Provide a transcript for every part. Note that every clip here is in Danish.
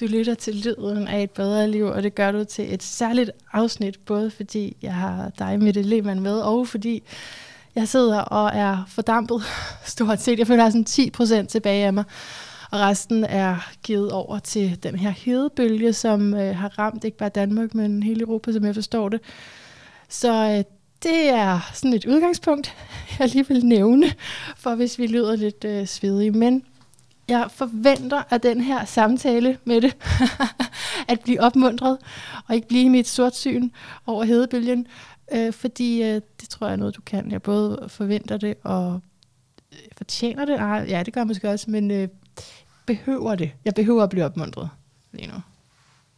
Du lytter til lyden af et bedre liv, og det gør du til et særligt afsnit, både fordi jeg har dig, Mette Lehmann, med, og fordi jeg sidder og er fordampet stort set. Jeg føler, er sådan 10% tilbage af mig, og resten er givet over til den her hedebølge, som øh, har ramt ikke bare Danmark, men hele Europa, som jeg forstår det. Så øh, det er sådan et udgangspunkt, jeg lige vil nævne, for hvis vi lyder lidt øh, svedige. Men jeg forventer af den her samtale med det, at blive opmuntret, og ikke blive i mit sortsyn over hedebølgen, øh, fordi øh, det tror jeg er noget, du kan. Jeg både forventer det og øh, fortjener det. Nej, ja, det gør jeg måske også, men øh, behøver det. Jeg behøver at blive opmuntret lige nu.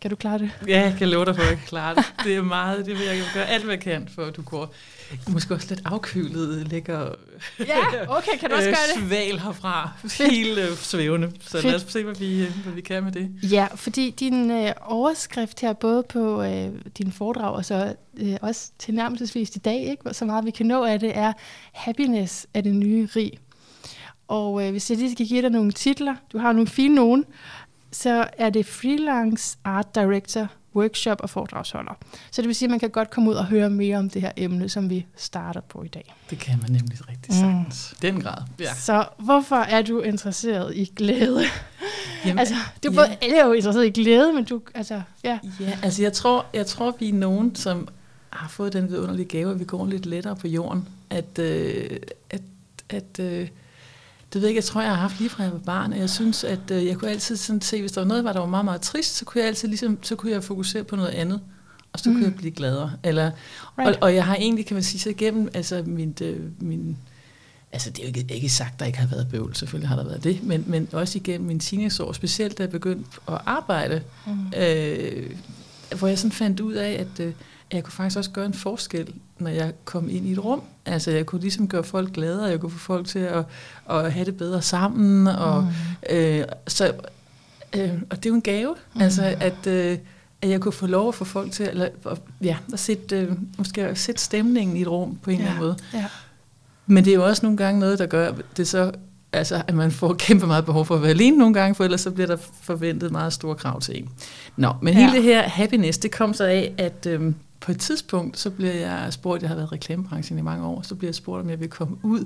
Kan du klare det? Ja, jeg kan love dig for, at jeg kan klare det. Det er meget, det vil jeg gøre alt, hvad jeg kan, for at du går måske også lidt afkølet, ligger ja, okay, kan du også gøre det? sval herfra, helt øh, svævende. Så Fedt. lad os se, hvad vi, øh, hvad vi kan med det. Ja, fordi din øh, overskrift her, både på øh, din foredrag og så øh, også tilnærmelsesvis i dag, ikke, så meget vi kan nå af det, er Happiness er det nye rig. Og øh, hvis jeg lige skal give dig nogle titler, du har nogle fine nogen, så er det freelance art director, workshop og foredragsholder. Så det vil sige, at man kan godt komme ud og høre mere om det her emne, som vi starter på i dag. Det kan man nemlig rigtig sagtens. Mm. Den grad, ja. Så hvorfor er du interesseret i glæde? Jamen, altså, du ja. både, er jo interesseret i glæde, men du, altså, ja. Ja, altså jeg tror, jeg tror, vi er nogen, som har fået den vidunderlige gave, at vi går lidt lettere på jorden. At, øh, at, at øh, det ved jeg ikke, jeg tror, jeg har haft lige fra jeg var barn, og jeg synes, at øh, jeg kunne altid sådan se, hvis der var noget, der var meget, meget trist, så kunne jeg altid ligesom, så kunne jeg fokusere på noget andet, og så mm. kunne jeg blive gladere. Eller, right. og, og, jeg har egentlig, kan man sige, så igennem, altså min, øh, min altså det er jo ikke, ikke sagt, der ikke har været bøvl, selvfølgelig har der været det, men, men også igennem min teenageår, specielt da jeg begyndte at arbejde, mm. øh, hvor jeg sådan fandt ud af, at øh, jeg kunne faktisk også gøre en forskel, når jeg kom ind i et rum. Altså jeg kunne ligesom gøre folk glade, og jeg kunne få folk til at, at have det bedre sammen. Og, mm. øh, så, øh, og det er jo en gave, mm. altså at, øh, at jeg kunne få lov at få folk til eller, at, ja, at sætte, øh, måske at sætte stemningen i et rum på en ja. eller anden måde. Ja. Men det er jo også nogle gange noget, der gør det så altså, at man får kæmpe meget behov for at være alene nogle gange, for ellers så bliver der forventet meget store krav til en. Nå, men ja. hele det her happiness, det kom så af, at øh, på et tidspunkt, så bliver jeg spurgt, jeg har været i reklamebranchen i mange år, så bliver jeg spurgt, om jeg vil komme ud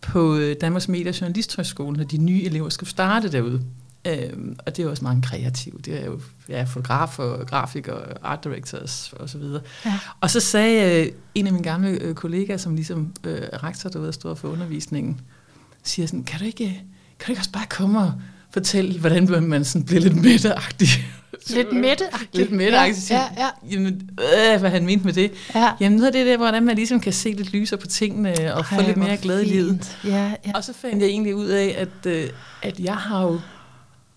på øh, Danmarks og Journalisthøjskole, når de nye elever skal starte derude. Øhm, og det er også mange kreative. Det er jo ja, fotografer, grafikere, art directors og så videre. Ja. Og så sagde øh, en af mine gamle øh, kollegaer, som ligesom øh, rektor derude og stod for undervisningen, siger sådan, kan du ikke, kan du ikke også bare komme og fortælle, hvordan man sådan bliver lidt mætteagtig? Lidt mætteagtigt. Lidt mætteagtigt. Ja, ja, ja. Jamen, øh, hvad han mente med det. Ja. Jamen, noget af det der, hvordan man ligesom kan se lidt lysere på tingene, og Ej, få lidt mere glæde i livet. Ja, ja. Og så fandt jeg egentlig ud af, at, øh, at jeg har jo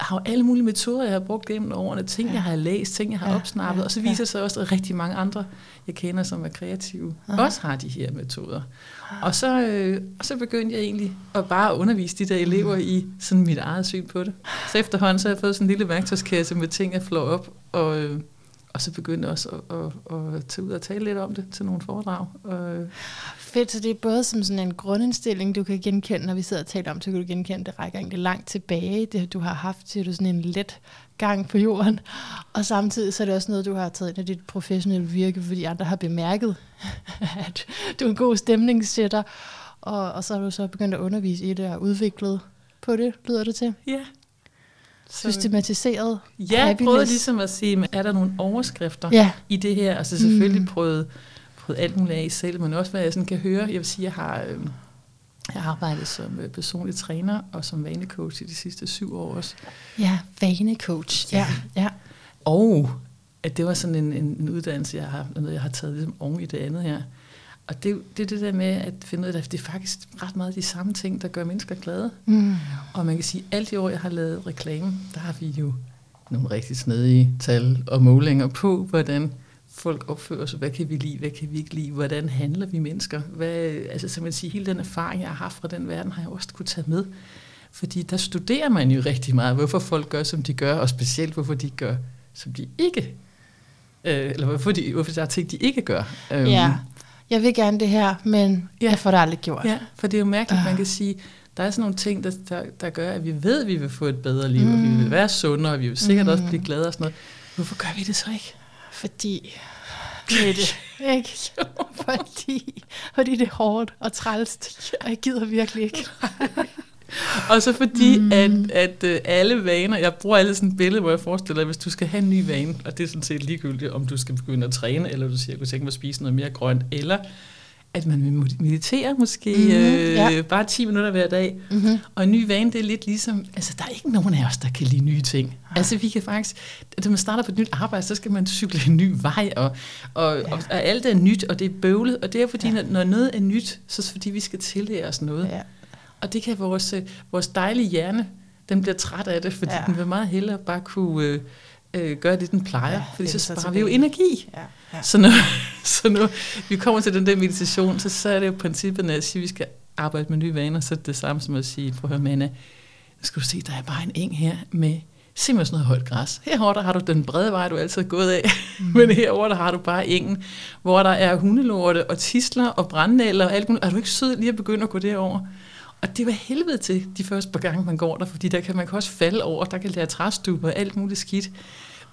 har jo alle mulige metoder, jeg har brugt gennem årene, ting, ja. jeg har læst, ting, jeg har ja, opsnappet, ja, og så viser ja. sig også, at rigtig mange andre, jeg kender, som er kreative, Aha. også har de her metoder. Og så, øh, og så begyndte jeg egentlig at bare undervise de der elever i sådan mit eget syn på det. Så efterhånden så har jeg fået sådan en lille værktøjskasse med ting, jeg flår op, og, øh, og så begyndte jeg også at, at, at at tage ud og tale lidt om det til nogle foredrag. Og, øh. Fedt, så det er både som sådan en grundindstilling, du kan genkende, når vi sidder og taler om, så kan du genkende, det rækker egentlig langt tilbage, det du har haft til du sådan en let gang på jorden, og samtidig så er det også noget, du har taget ind i dit professionelle virke, fordi andre har bemærket, at du er en god stemningssætter, og, og så har du så begyndt at undervise i det og udviklet på det, lyder det til? Ja. Systematiseret Ja, jeg prøvede ligesom at sige, er der nogle overskrifter ja. i det her? Altså selvfølgelig mm. prøvet prøvet alt muligt af selv, men også hvad jeg sådan kan høre. Jeg vil sige, jeg har, øh, jeg har arbejdet som øh, personlig træner og som vanecoach i de sidste syv år også. Ja, vanecoach. Ja, ja. Og at det var sådan en, en, en uddannelse, jeg har, noget, jeg har taget ligesom oven i det andet her. Og det, det er det der med at finde ud af, at det er faktisk ret meget de samme ting, der gør mennesker glade. Mm. Og man kan sige, at alt de år, jeg har lavet reklame, der har vi jo nogle rigtig snedige tal og målinger på, hvordan folk opfører sig, hvad kan vi lide, hvad kan vi ikke lide, hvordan handler vi mennesker, hvad, altså så man siger, hele den erfaring, jeg har haft fra den verden, har jeg også kunne tage med, fordi der studerer man jo rigtig meget, hvorfor folk gør, som de gør, og specielt hvorfor de gør, som de ikke, øh, eller hvorfor, de, hvorfor der er ting, de ikke gør. Um, ja, jeg vil gerne det her, men ja. jeg får det aldrig gjort. Ja, for det er jo mærkeligt, uh. man kan sige, der er sådan nogle ting, der, der, der gør, at vi ved, at vi vil få et bedre liv, mm. og vi vil være sundere, og vi vil sikkert mm. også blive glade og sådan noget. Hvorfor gør vi det så ikke? Fordi det er det, ikke? fordi, fordi det er hårdt og trælst, og jeg gider virkelig ikke. og så fordi, mm. at, at uh, alle vaner, jeg bruger altid sådan et billede, hvor jeg forestiller at hvis du skal have en ny vane, og det er sådan set ligegyldigt, om du skal begynde at træne, eller du siger, at du tænker mig at spise noget mere grønt, eller at man vil meditere måske mm-hmm, øh, ja. bare 10 minutter hver dag. Mm-hmm. Og en ny vane, det er lidt ligesom, altså der er ikke nogen af os, der kan lide nye ting. Ja. Altså vi kan faktisk, når man starter på et nyt arbejde, så skal man cykle en ny vej, og, og, ja. og, og alt er nyt, og det er bøvlet, og det er fordi, ja. når, når noget er nyt, så er det fordi, vi skal tillære os noget. Ja. Og det kan vores, øh, vores dejlige hjerne, den bliver træt af det, fordi ja. den vil meget hellere bare kunne øh, øh, gøre det, den plejer, ja, fordi så sparer vi jo energi. Ja. Ja. Så, når, så når vi kommer til den der meditation, så, så er det jo princippet, at sige, at vi skal arbejde med nye vaner, så er det det samme som at sige, prøv at høre, Manna, nu skal du se, der er bare en eng her med simpelthen sådan noget højt græs. Herovre der har du den brede vej, du altid har gået af, mm. men herovre der har du bare engen, hvor der er hundelorte og tisler og brændnæler og alt muligt. Er du ikke sød lige at begynde at gå derover? Og det var helvede til de første par gange, man går der, fordi der kan man kan også falde over, der kan lære træstuber og alt muligt skidt.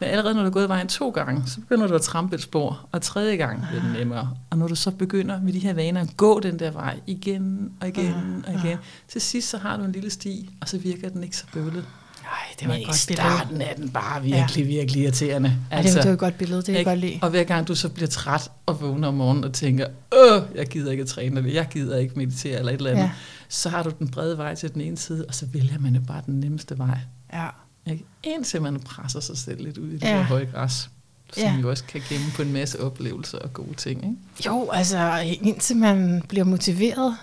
Men allerede når du er gået vejen to gange, så begynder du at trampe et spor, og tredje gang bliver det nemmere. Og når du så begynder med de her vaner at gå den der vej igen og igen og igen, til sidst så har du en lille sti, og så virker den ikke så bøvlet. Nej, det var Men et godt billede. i starten er den bare virkelig, ja. virkelig irriterende. Altså, det, var, et godt billede, det kan jeg godt lide. Og hver gang du så bliver træt og vågner om morgenen og tænker, åh, jeg gider ikke at træne, eller jeg gider ikke meditere, eller et eller andet, ja. Så har du den brede vej til den ene side, og så vælger man jo bare den nemmeste vej. Ja. Ikke? Indtil man presser sig selv lidt ud i det ja. der høje græs, som ja. jo også kan gemme på en masse oplevelser og gode ting. Ikke? Jo, altså indtil man bliver motiveret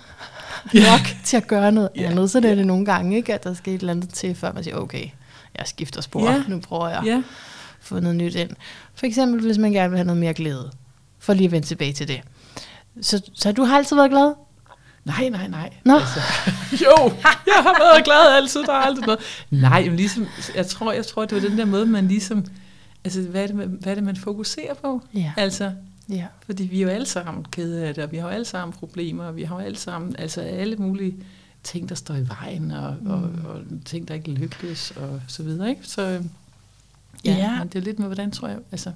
ja. nok til at gøre noget ja. andet, så det er det nogle gange, ikke, at der skal et eller andet til, før man siger, okay, jeg skifter spor, ja. nu prøver jeg ja. at få noget nyt ind. For eksempel, hvis man gerne vil have noget mere glæde, for lige at vende tilbage til det. Så, så du har altid været glad? Nej, nej, nej. Nå. Altså, jo, jeg har været glad altid, der er altid noget. Nej, men ligesom, jeg tror, jeg tror, det var den der måde, man ligesom, altså, hvad er det, hvad er det man fokuserer på? Ja. Altså, ja. fordi vi er jo alle sammen kede af det, og vi har jo alle sammen problemer, og vi har jo alle sammen, altså alle mulige ting, der står i vejen, og, mm. og, og ting, der ikke lykkes, og så videre, ikke? Så, ja, ja. Men det er lidt med, hvordan tror jeg, altså,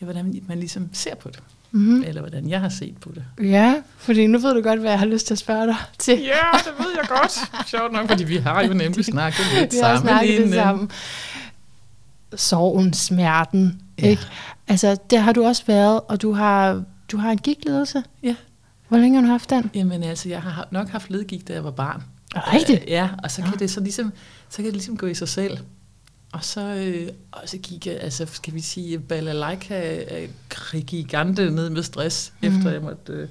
ja, hvordan man ligesom ser på det mm-hmm. eller hvordan jeg har set på det. Ja, fordi nu ved du godt, hvad jeg har lyst til at spørge dig til. Ja, det ved jeg godt. Sjovt nok, fordi vi har jo nemlig snakket lidt vi sammen. Vi har snakket det sammen. Sorgen, smerten, ja. ikke? Altså, der har du også været, og du har, du har en gigtledelse. Ja. Hvor længe har du haft den? Jamen altså, jeg har nok haft ledgigt, da jeg var barn. Rigtigt? Øh, ja, og så kan ja. det så ligesom, så kan det ligesom gå i sig selv. Og så, øh, og så gik jeg, altså skal vi sige, balalaika øh, gigante ned med stress, mm. efter jeg måtte øh,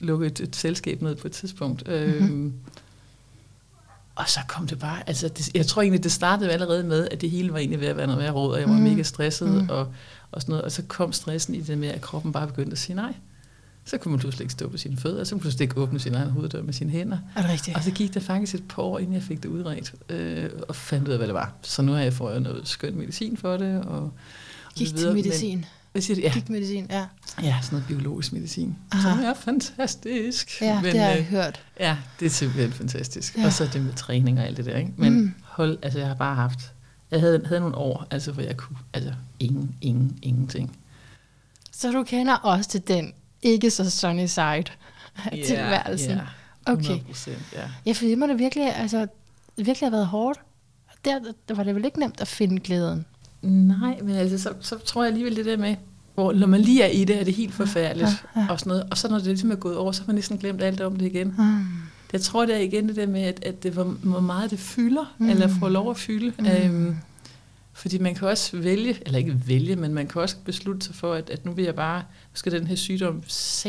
lukke et, et selskab ned på et tidspunkt. Mm-hmm. og så kom det bare, altså det, jeg tror egentlig, det startede allerede med, at det hele var egentlig ved at være noget mere råd, og jeg var mm. mega stresset, mm. og, og sådan noget. Og så kom stressen i det med, at kroppen bare begyndte at sige nej. Så kunne man pludselig ikke stå på sine fødder, så kunne man pludselig ikke åbne sin egen hoveddør med sine hænder. Er det rigtigt? Og så gik det faktisk et par år, inden jeg fik det udredt, øh, og fandt ud af, hvad det var. Så nu har jeg fået noget skøn medicin for det. Og, Gik til medicin? Men, hvad siger du? Ja. Gik medicin, ja. Ja, sådan noget biologisk medicin. Aha. Som er fantastisk. Ja, men, det har jeg øh, hørt. Ja, det er simpelthen fantastisk. Ja. Og så det med træning og alt det der. Ikke? Men mm. hold, altså jeg har bare haft, jeg havde, havde nogle år, altså, hvor jeg kunne, altså ingen, ingen, ingenting. Så du kender også til den ikke så sunny side af yeah, tilværelsen. Yeah, okay. ja. Ja, for det må det virkelig, altså, virkelig have været hårdt. Der, der var det vel ikke nemt at finde glæden? Nej, men altså, så, så tror jeg alligevel det der med, hvor når man lige er i det, er det helt forfærdeligt. Ja, ja. Og, sådan noget. og så når det ligesom er gået over, så har man næsten glemt alt om det igen. Mm. Jeg tror, det er igen det der med, at, at det, hvor, hvor meget det fylder, mm. eller får lov at fylde. Mm. Øhm, fordi man kan også vælge, eller ikke vælge, men man kan også beslutte sig for, at, at nu vil jeg bare, nu skal den her sygdom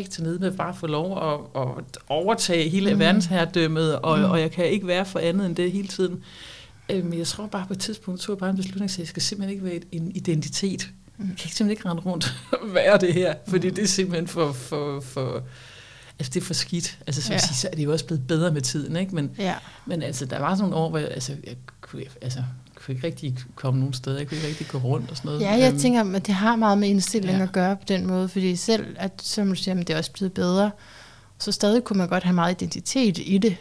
til ned med bare få lov at, at overtage hele mm. verdensherredømmet, og, mm. og jeg kan ikke være for andet end det hele tiden. Men jeg tror bare på et tidspunkt, tog jeg bare en beslutning, at jeg skal simpelthen ikke være en identitet. Mm. Jeg kan simpelthen ikke rende rundt og være det her, fordi det er simpelthen for, for, for altså det er for skidt. Altså så, ja. sige, så er det jo også blevet bedre med tiden, ikke? Men, ja. men altså, der var sådan nogle år, hvor jeg, altså, jeg kunne, altså, kunne ikke rigtig komme nogen steder, jeg kunne ikke rigtig gå rundt og sådan noget. Ja, jeg um, tænker, at det har meget med indstilling ja. at gøre på den måde, fordi selv, at som du siger, det er også blevet bedre, så stadig kunne man godt have meget identitet i det.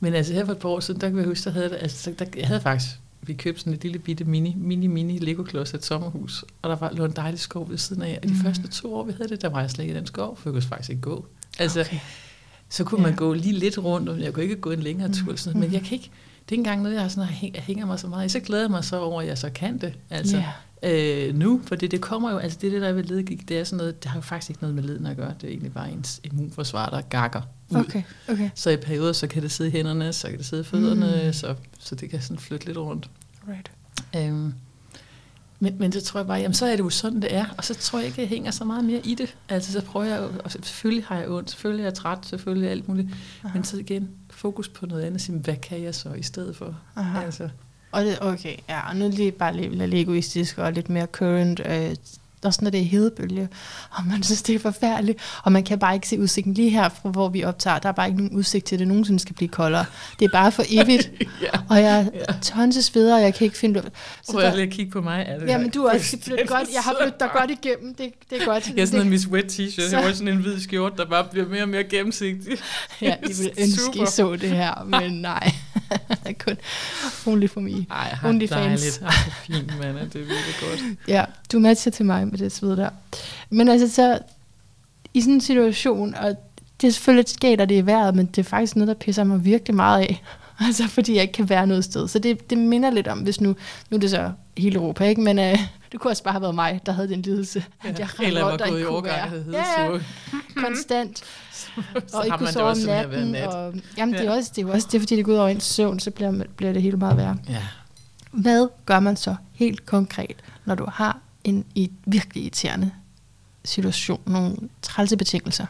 Men altså her for et par år siden, der kan jeg huske, der havde, altså, der, jeg havde faktisk, vi købte sådan et lille bitte mini, mini, mini Lego-klods et sommerhus, og der var, lå en dejlig skov ved siden af, og de mm. første to år, vi havde det, der var jeg slet ikke i den skov, for jeg kunne faktisk ikke gå. Altså, okay. så kunne man ja. gå lige lidt rundt, og jeg kunne ikke gå en længere tur, mm. sådan, men jeg kan ikke, det er ikke engang noget, jeg, har sådan, jeg hænger mig så meget i. Så glæder jeg mig så over, at jeg så kan det. Altså, yeah. øh, nu, for det, det kommer jo, altså det, det der ved ledgik, det er sådan noget, det har jo faktisk ikke noget med leden at gøre. Det er egentlig bare ens immunforsvar, der gakker ud. Okay, okay. Så i perioder, så kan det sidde i hænderne, så kan det sidde i fødderne, mm. så, så det kan sådan flytte lidt rundt. Right. Øhm, men, men så tror jeg bare, jamen så er det jo sådan, det er. Og så tror jeg ikke, jeg hænger så meget mere i det. Altså så prøver jeg, og selvfølgelig har jeg ondt, selvfølgelig er jeg træt, selvfølgelig alt muligt. Aha. Men så igen, fokus på noget andet, sige, hvad kan jeg så i stedet for? Aha. Altså. Og det, okay, ja, og nu lige bare lidt, lidt egoistisk og lidt mere current. Øh, også når det er hedebølge, og man synes, det er forfærdeligt, og man kan bare ikke se udsigten lige her, fra hvor vi optager. Der er bare ikke nogen udsigt til, at det nogensinde skal blive koldere. Det er bare for evigt, ja. og jeg er tonses ved, og jeg kan ikke finde... Så Prøv der, lige at kigge på mig. Er det ja, men du er også flyttet godt. Jeg har flyttet dig godt igennem. Det, det er godt. Jeg er sådan en Miss Wet t-shirt. Jeg har sådan en hvid skjort, der bare bliver mere og mere gennemsigtig. ja, jeg vil ønske, I så det her, men nej. Kun only for me. Ej, only fans. Ej, det er fint, mand. Det er virkelig godt. Ja, du matcher til mig med det sved der. Men altså så, i sådan en situation, og det er selvfølgelig et skæt, det er vejret, men det er faktisk noget, der pisser mig virkelig meget af. Altså fordi jeg ikke kan være noget sted. Så det, det minder lidt om, hvis nu, nu er det så hele Europa, ikke? men øh, det kunne også bare have været mig, der havde den lidelse. Ja, at jeg eller var gået i overgang, havde ja, ja, konstant. og ikke kunne sove om natten. Nat. Og, jamen ja. det, er også, det er også det, fordi det går ud over en søvn, så bliver, bliver det hele meget værre. Ja. Hvad gør man så helt konkret, når du har en i virkelig irriterende situation, nogle trælse betingelser?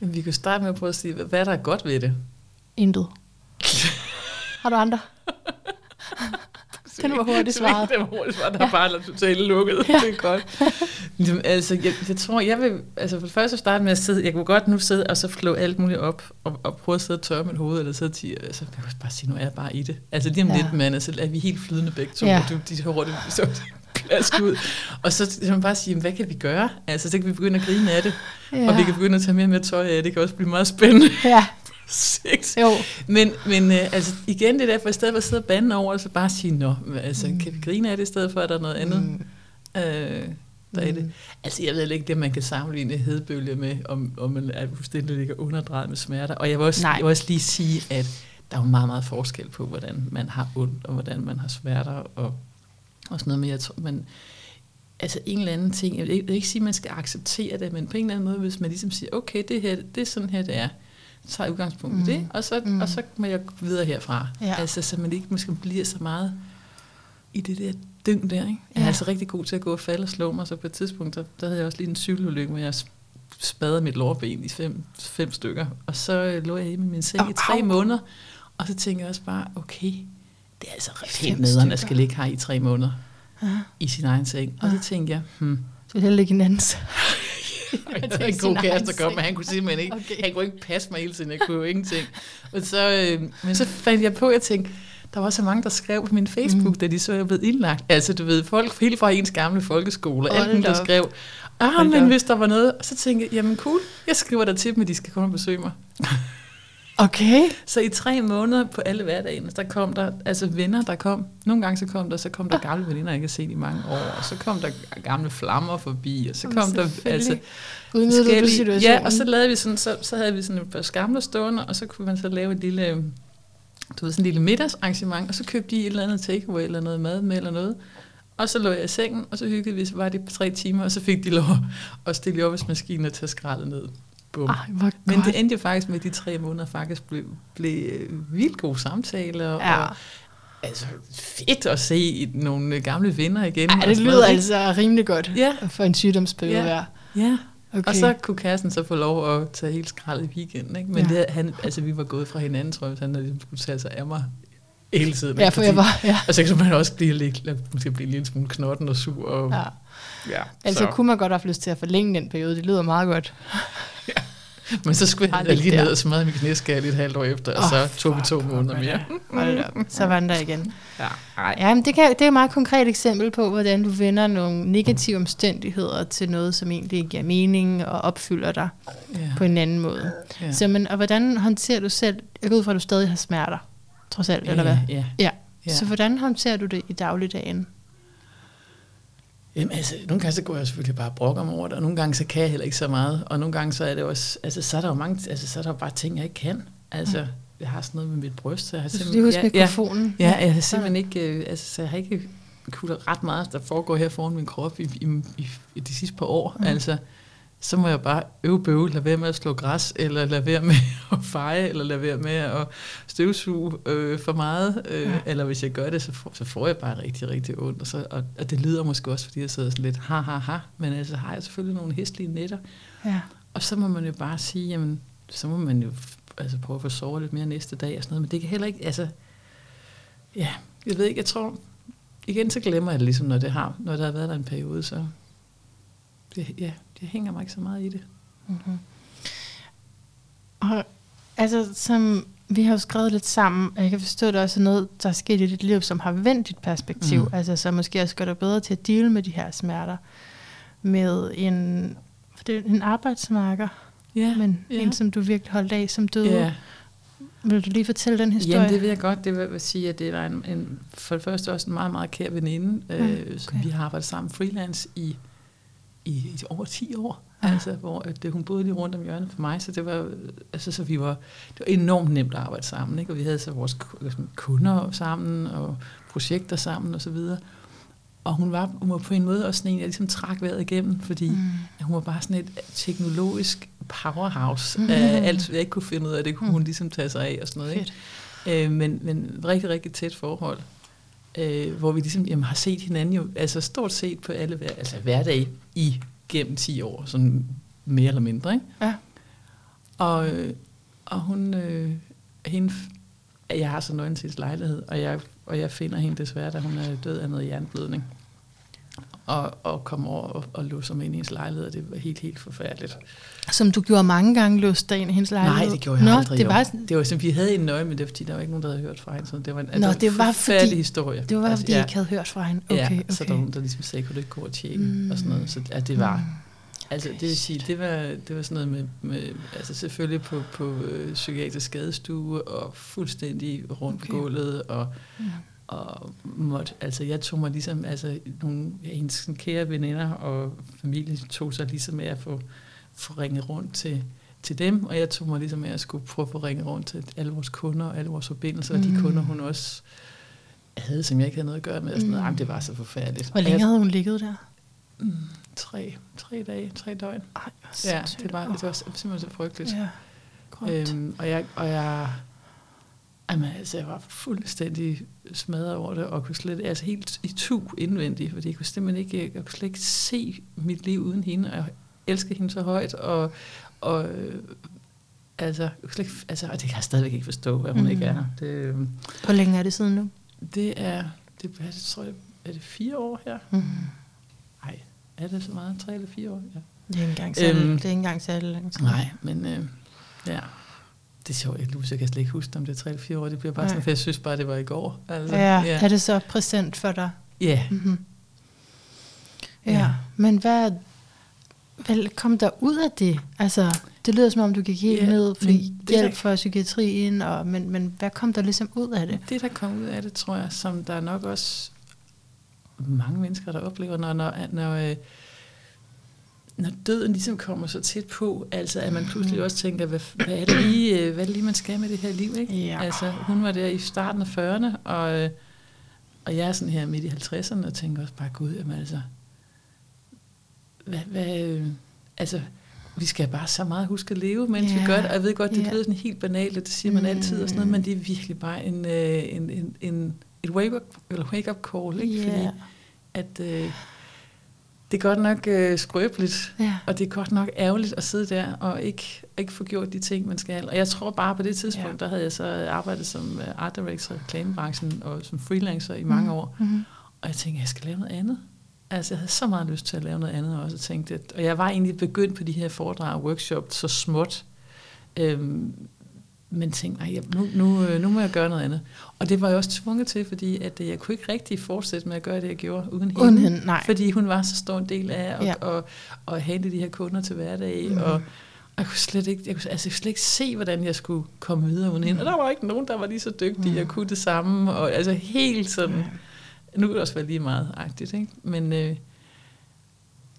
Jamen, vi kan starte med at prøve at sige, hvad der er godt ved det. Intet. Har du andre? Den var hurtigt svaret. Den var hurtigt svaret. Der er bare totalt lukket. Ja. Det er godt. Jamen, altså, jeg, jeg, tror, jeg vil... Altså, for det første starte med at sidde... Jeg kunne godt nu sidde og så flå alt muligt op, og, og prøve at sidde og tørre mit hoved, eller sidde og altså, jeg kan bare sige, nu er jeg bare i det. Altså, lige om ja. lidt, mand, altså, er vi helt flydende begge to, ja. og du, de hurtigt så plask ud. Og så kan man bare sige, hvad kan vi gøre? Altså, så kan vi begynde at grine af det, ja. og vi kan begynde at tage mere og mere tøj af det. Kan også blive meget spændende. Ja. Sigt. Jo. Men, men øh, altså, igen, det der for i stedet for at sidde og bande over, så bare sige, nå, altså, mm. kan vi grine af det i stedet for, at der er noget andet? Mm. Øh, der er mm. det. Altså, jeg ved ikke, det man kan sammenligne hedebølge med, om, om man er fuldstændig ligger underdrejet med smerter. Og jeg vil, også, jeg vil også lige sige, at der er jo meget, meget forskel på, hvordan man har ondt, og hvordan man har smerter, og, og sådan noget. Men jeg tror, man, altså en eller anden ting, jeg vil ikke, sige, at man skal acceptere det, men på en eller anden måde, hvis man ligesom siger, okay, det her, det er sådan her, det er, så tager jeg udgangspunkt i mm. det, og så, mm. og så må jeg gå videre herfra. Ja. Altså, så man ikke måske bliver så meget i det der dyng der. Ikke? Jeg er altså rigtig god til at gå og falde og slå mig, så på et tidspunkt, der, der havde jeg også lige en cykelulykke, hvor jeg spadede mit lårben i fem, fem stykker, og så øh, lå jeg hjemme i min seng oh, i tre au. måneder, og så tænkte jeg også bare, okay, det er altså helt nederen, at skal ligge her i tre måneder Aha. i sin egen seng. Og så tænkte jeg, hmm. Så vil jeg ligge i en anden jeg havde en god kæreste, der kom, men han kunne simpelthen ikke, okay. han kunne ikke passe mig hele tiden, jeg kunne jo ingenting. Men så, øh, men så fandt jeg på, at jeg tænkte, der var så mange, der skrev på min Facebook, mm. da de så jeg blev indlagt. Altså, du ved, folk helt fra ens gamle folkeskole, oh, alt der skrev, ah, men hvis der var noget, og så tænkte jeg, jamen cool, jeg skriver der til dem, at de skal komme og besøge mig. Okay. Så i tre måneder på alle hverdagen, der kom der altså venner, der kom. Nogle gange så kom der, så kom der gamle veninder, jeg ikke har set i mange år. Og så kom der gamle flammer forbi, og så kom der altså forskellige... Ja, og så lavede vi sådan, så, så havde vi sådan et par skamler stående, og så kunne man så lave et lille, du ved, sådan et lille middagsarrangement, og så købte de et eller andet takeaway, eller noget mad med, eller noget. Og så lå jeg i sengen, og så hyggede vi, så var det på tre timer, og så fik de lov at stille opvaskemaskinen og tage skraldet ned. Bum. Ej, Men det endte jo faktisk med, at de tre måneder faktisk blev, blev vildt gode samtaler. Ja. Og, altså fedt at se nogle gamle venner igen. Ej, det lyder noget. altså rimelig godt ja. for en sygdomsperiode. Ja. ja. Okay. Og så kunne Kassen så få lov at tage helt skrald i weekenden. Ikke? Men ja. det, han, altså, vi var gået fra hinanden, tror jeg, hvis han ligesom skulle tage sig af mig hele tiden. Ja, for fordi, jeg var, ja. Og så kan man også blive, lidt, måske blive en lille smule knotten og sur. Og, ja. ja altså så. kunne man godt have lyst til at forlænge den periode. Det lyder meget godt. Ja. Men så skulle jeg lige der. ned og smadre min knæskal i et halvt år efter, og Åh, så tog vi to måneder mere. Hold op. Så var den der igen. Ja, ej. Ja, men det, kan, det er et meget konkret eksempel på, hvordan du vender nogle negative omstændigheder til noget, som egentlig giver mening og opfylder dig Ja. på en anden måde. Ja. Ja. Så, men, og hvordan håndterer du selv, jeg går ud fra, at du stadig har smerter, trods alt, eller hvad? Ja. Ja. Ja. Så hvordan håndterer du det i dagligdagen? Jamen altså, nogle gange så går jeg selvfølgelig bare og brokker mig over det, og nogle gange så kan jeg heller ikke så meget, og nogle gange så er det også, altså så er der jo mange, altså så er der jo bare ting, jeg ikke kan. Altså, jeg har sådan noget med mit bryst, så jeg har Du skal huske ja, mikrofonen. Ja, jeg har simpelthen ikke, øh, altså så jeg har ikke kunnet ret meget, der foregår her foran min krop i, i, i, i de sidste par år. Mm. Altså, så må jeg bare øve bøve, lade være med at slå græs, eller lade være med at feje, eller lade være med at støvsuge øh, for meget. Øh, Ja. Eller hvis jeg gør det, så får, så får jeg bare rigtig, rigtig ondt. Og, så, og, og det lyder måske også, fordi jeg sidder sådan lidt ha, ha, ha. Men altså har jeg selvfølgelig nogle hæstlige nætter. ja. Og så må man jo bare sige, jamen, så må man jo altså prøve at få sovet lidt mere næste dag og sådan noget. Men det kan heller ikke, altså, ja, jeg ved ikke, jeg tror, igen så glemmer jeg det ligesom, når det har, når der har været der en periode, så det, ja, det hænger mig ikke så meget i det. Mm-hmm. Og altså, som vi har jo skrevet lidt sammen, og jeg kan forstå, at der også er noget, der er sket i dit liv, som har vendt dit perspektiv. Mm. Altså, så måske også gør dig bedre til at deale med de her smerter. Med en, for det er en arbejdsmarker, Ja, men ja. en, som du virkelig holdt af, som døde. ja. Vil du lige fortælle den historie? Jamen, det vil jeg godt. Det vil jeg sige, at det var en, en, for det første også en meget, meget kær veninde, mm, øh, som okay. vi har arbejdet sammen freelance i, i, i over 10 år. Ja. Altså, hvor at, det, hun boede lige rundt om hjørnet for mig, så det var, øh, altså, så vi var, det var enormt nemt at arbejde sammen. Ikke? Og vi havde så vores liksom, kunder sammen, og projekter sammen, og så videre. Og hun var, hun var på en måde også sådan en, jeg ligesom trak vejret igennem, fordi mm. hun var bare sådan et teknologisk powerhouse Mm. af alt, jeg ikke kunne finde ud af, det kunne Mm. hun ligesom tage sig af og sådan noget. Ikke? Øh, men, men rigtig, rigtig tæt forhold, øh, hvor vi ligesom jamen, har set hinanden jo, altså stort set på alle hver, altså hverdag i gennem 10 år, sådan mere eller mindre. Ikke? Ja. Og, øh, og hun, øh, hende, jeg har så nøgen til hendes lejlighed, og jeg, og jeg finder hende desværre, da hun er død af noget jernblødning. Og, og kommer over og, og låser mig ind i hendes lejlighed, og det var helt, helt forfærdeligt. Som du gjorde mange gange, låste dig ind i hendes lejlighed. Nej, det gjorde jeg Nå, aldrig. det var, sådan- det var sådan, vi havde en nøgle, men det fordi, der var ikke nogen, der havde hørt fra hende. Så det var en, Nå, det det var en forfærdelig fordi- historie. det var, fordi ja, jeg ikke havde hørt fra hende. Okay, ja, okay. så der var nogen, der ligesom sagde, kunne du ikke gå og tjekke Mm. og sådan noget. Så ja, det var, Mm. altså det vil sige, det var, det var sådan noget med, med altså selvfølgelig på, på øh, psykiatrisk skadestue og fuldstændig rundt Okay. gulvet og, Mm. Og måtte, altså jeg tog mig ligesom, altså nogle af hendes kære veninder og familie tog sig ligesom med at få, få ringet rundt til, til dem, og jeg tog mig ligesom med at skulle prøve at få ringet rundt til alle vores kunder og alle vores forbindelser, mm. og de Mm. kunder hun også havde, som jeg ikke havde noget at gøre med, og sådan noget. Mm. Jamen, det var så forfærdeligt. Hvor længe havde hun ligget der? mm, tre, tre dage, tre døgn. Ej, Ja, det var, det var simpelthen så frygteligt. Ja, Godt. Øhm, og jeg, og jeg, jamen, altså, jeg var fuldstændig smadret over det, og kunne slet, altså helt i tu indvendigt, fordi jeg kunne simpelthen ikke, jeg kunne slet ikke se mit liv uden hende, og jeg elsker hende så højt, og, og øh, altså, jeg kunne slet ikke, altså, og det kan jeg stadigvæk ikke forstå, at hun Mm. ikke er her. Det, øhm, Hvor længe er det siden nu? det er, det, det tror jeg, er det fire år her? Mm. Nej, er det så meget? Tre eller fire år? Ja. Det er ikke engang særlig, Øhm, det er ikke engang særlig lang tid. Nej, men øh, ja, det er sjovt. Jeg, jeg kan slet ikke huske, om det er 3 eller 4 år. Det bliver bare Nej. sådan, for jeg synes bare, det var i går. Altså, Ja, ja. er det så præsent for dig? ja. Mm-hmm. Ja. Ja. men hvad, hvad kom der ud af det? Altså, det lyder som om, du gik helt Ja, ned for hjælp for psykiatrien, og, men, men hvad kom der ligesom ud af det? Det, der kom ud af det, tror jeg, som der er nok også mange mennesker, der oplever, når, når, når, øh, når døden ligesom kommer så tæt på, altså at man pludselig også tænker, hvad, hvad, er, det lige, øh, hvad er det lige, man skal med det her liv? Ikke? Ja. Altså, hun var der i starten af 40'erne, og, øh, og jeg er sådan her midt i 50'erne, og tænker også bare, gud, jamen altså, hvad, hvad, øh, altså, vi skal bare så meget huske at leve, mens Ja. vi gør det. Og jeg ved godt, det Ja. lyder sådan helt banalt, og det siger man Mm. altid og sådan noget, men det er virkelig bare en, en, en, en et wake-up eller wake-up call, ikke? Ja. Fordi at, øh, det er godt nok øh, skrøbeligt, Ja. og det er godt nok ærgerligt at sidde der og ikke, ikke få gjort de ting, man skal. Og jeg tror bare på det tidspunkt, Ja. der havde jeg så arbejdet som øh, art director i reklamebranchen og som freelancer i mange år. Mm-hmm. Og jeg tænkte, jeg skal lave noget andet. Altså, jeg havde så meget lyst til at lave noget andet også. Og, tænkte, at, og jeg var egentlig begyndt på de her foredrag og workshops så småt. Øhm, men tænkte, nej, nu, nu, øh, nu må jeg gøre noget andet. Og det var jeg også tvunget til, fordi at øh, jeg kunne ikke rigtig fortsætte med at gøre det, jeg gjorde uden hende. Uden hende, nej. Fordi hun var så stor en del af at Ja. og, og hente de her kunder til hverdag. Mm. Og, og jeg kunne slet ikke, jeg kunne, altså, jeg kunne slet ikke se, hvordan jeg skulle komme videre uden hende. Og der var ikke nogen, der var lige så dygtige Mhm. og kunne det samme. Og altså helt sådan, nu kan det også være lige meget agtigt, ikke? Men øh,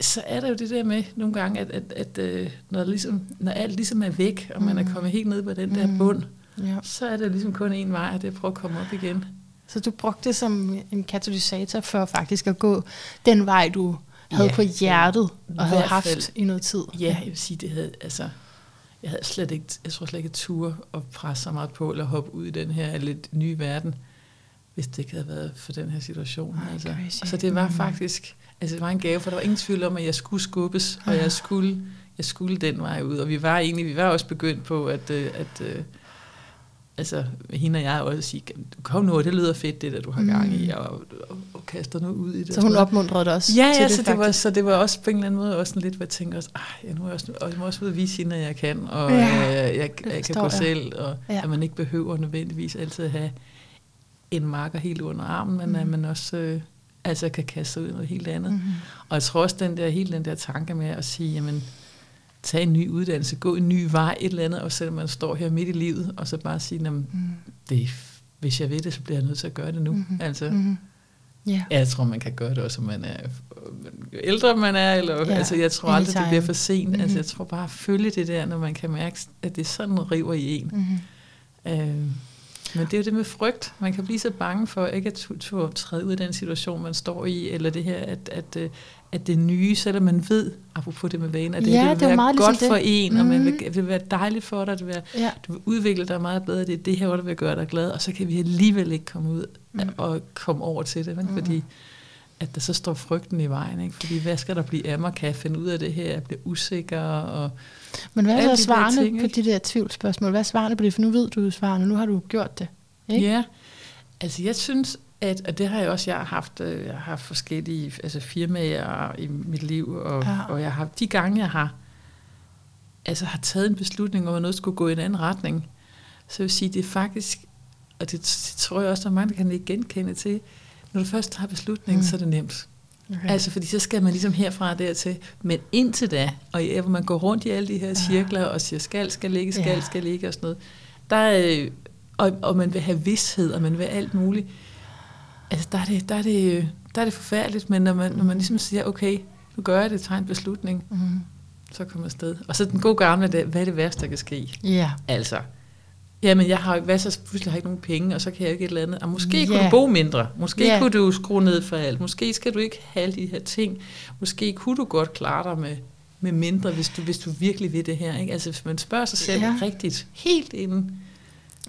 så er der jo det der med nogle gange, at, at, at øh, når, ligesom, når alt ligesom er væk, og man er Mhm. kommet helt ned på den der Mhm. bund, Ja. så er det ligesom kun en vej, og det er at prøve at komme op igen. Så du brugte det som en katalysator for faktisk at gå den vej, du havde Ja, på hjertet og havde haft fald. i noget tid. Ja, jeg vil sige, det havde, altså, jeg havde slet ikke, jeg tror slet ikke, at ture og presse så meget på, eller hoppe ud i den her lidt nye verden, hvis det ikke havde været for den her situation. Ej, altså. Så det var Mm. faktisk, altså det var en gave, for der var ingen tvivl om, at jeg skulle skubbes, og jeg skulle, jeg skulle den vej ud. Og vi var egentlig, vi var også begyndt på, at, øh, at øh, altså, hende og jeg også sige, kom nu, det lyder fedt, det der du har gang i, og, og, og kaster nu ud i det. Så hun opmuntrede dig også Ja, til ja det, så, det var, så det var også på en eller anden måde også lidt, hvor jeg tænker også, Ej, nu er jeg, også, og jeg må også ud og vise hende, at jeg kan, og Ja, ja, jeg, jeg, jeg kan gå jeg. selv, og Ja. ja. at man ikke behøver nødvendigvis altid at have en marker helt under armen, men Mhm. at man også øh, altså kan kaste sig ud i noget helt andet. Mhm. Og jeg tror også, den der, hele den der tanke med at sige, jamen, tage en ny uddannelse, gå en ny vej, et eller andet, og selvom man står her midt i livet, og så bare sige, jamen, Mhm. det, hvis jeg ved det, så bliver jeg nødt til at gøre det nu. Mhm. Altså, Mhm. Ja. Ja, jeg tror, man kan gøre det også, om man er jo ældre man er, eller ja, altså jeg tror aldrig, det bliver for sent. Mm-hmm. Altså jeg tror bare at følge det der, når man kan mærke, at det sådan river i en. Mhm. Øh, men det er jo det med frygt. Man kan blive så bange for ikke at tu- tu- træde ud af den situation, man står i, eller det her, at, at, øh, at det nye, selvom man ved, apropos det med vaner, det, Ja, det det er vil jo være meget godt ligesom for det. en, og man vil, det vil være dejligt for dig, det vil Ja. du vil udvikle dig meget bedre, det er det her, der vil gøre dig glad, og så kan vi alligevel ikke komme ud Mm. mm. og komme over til det, mm. fordi at der så står frygten i vejen, ikke? fordi hvad skal der blive af mig, kan jeg finde ud af det her, jeg bliver usikker, og Men hvad er så svarene ting, på de der tvivlsspørgsmål? Hvad er svarene på det? For nu ved du svarene, nu har du gjort det. Ikke? ja, altså jeg synes, at, og det har jeg også, jeg har haft, øh, jeg har haft forskellige altså firmaer i mit liv, og, Ja. og jeg har, de gange jeg har, altså har taget en beslutning om, at noget skulle gå i en anden retning, så jeg vil sige, det er faktisk, og det, det tror jeg også, der er mange, der kan ikke genkende til, når du først har beslutningen, Mm. mm. så er det nemt. Okay. Altså, fordi så skal man ligesom herfra og dertil. Men indtil da, og ja, hvor man går rundt i alle de her cirkler og siger, skal, skal ligge, skal, Ja. skal ligge og sådan noget. Der er, øh, og, og man vil have vidshed, og man vil alt muligt. Altså, der er det, der er det, der er det forfærdeligt, men når man, når man ligesom siger, okay, nu gør jeg det, tager en beslutning, Mhm. så kommer jeg afsted. Og så den gode gamle, der, hvad er det værste, der kan ske? Ja. Altså, jamen jeg har jo, hvad så pludselig har jeg ikke nogen penge, og så kan jeg ikke et eller andet. Og måske Ja. kunne du bo mindre. Måske Ja. kunne du skrue ned for alt. Måske skal du ikke have de her ting. Måske kunne du godt klare dig med, med mindre, hvis du, hvis du virkelig vil det her. Ikke? Altså hvis man spørger sig selv ja. rigtigt, helt inden.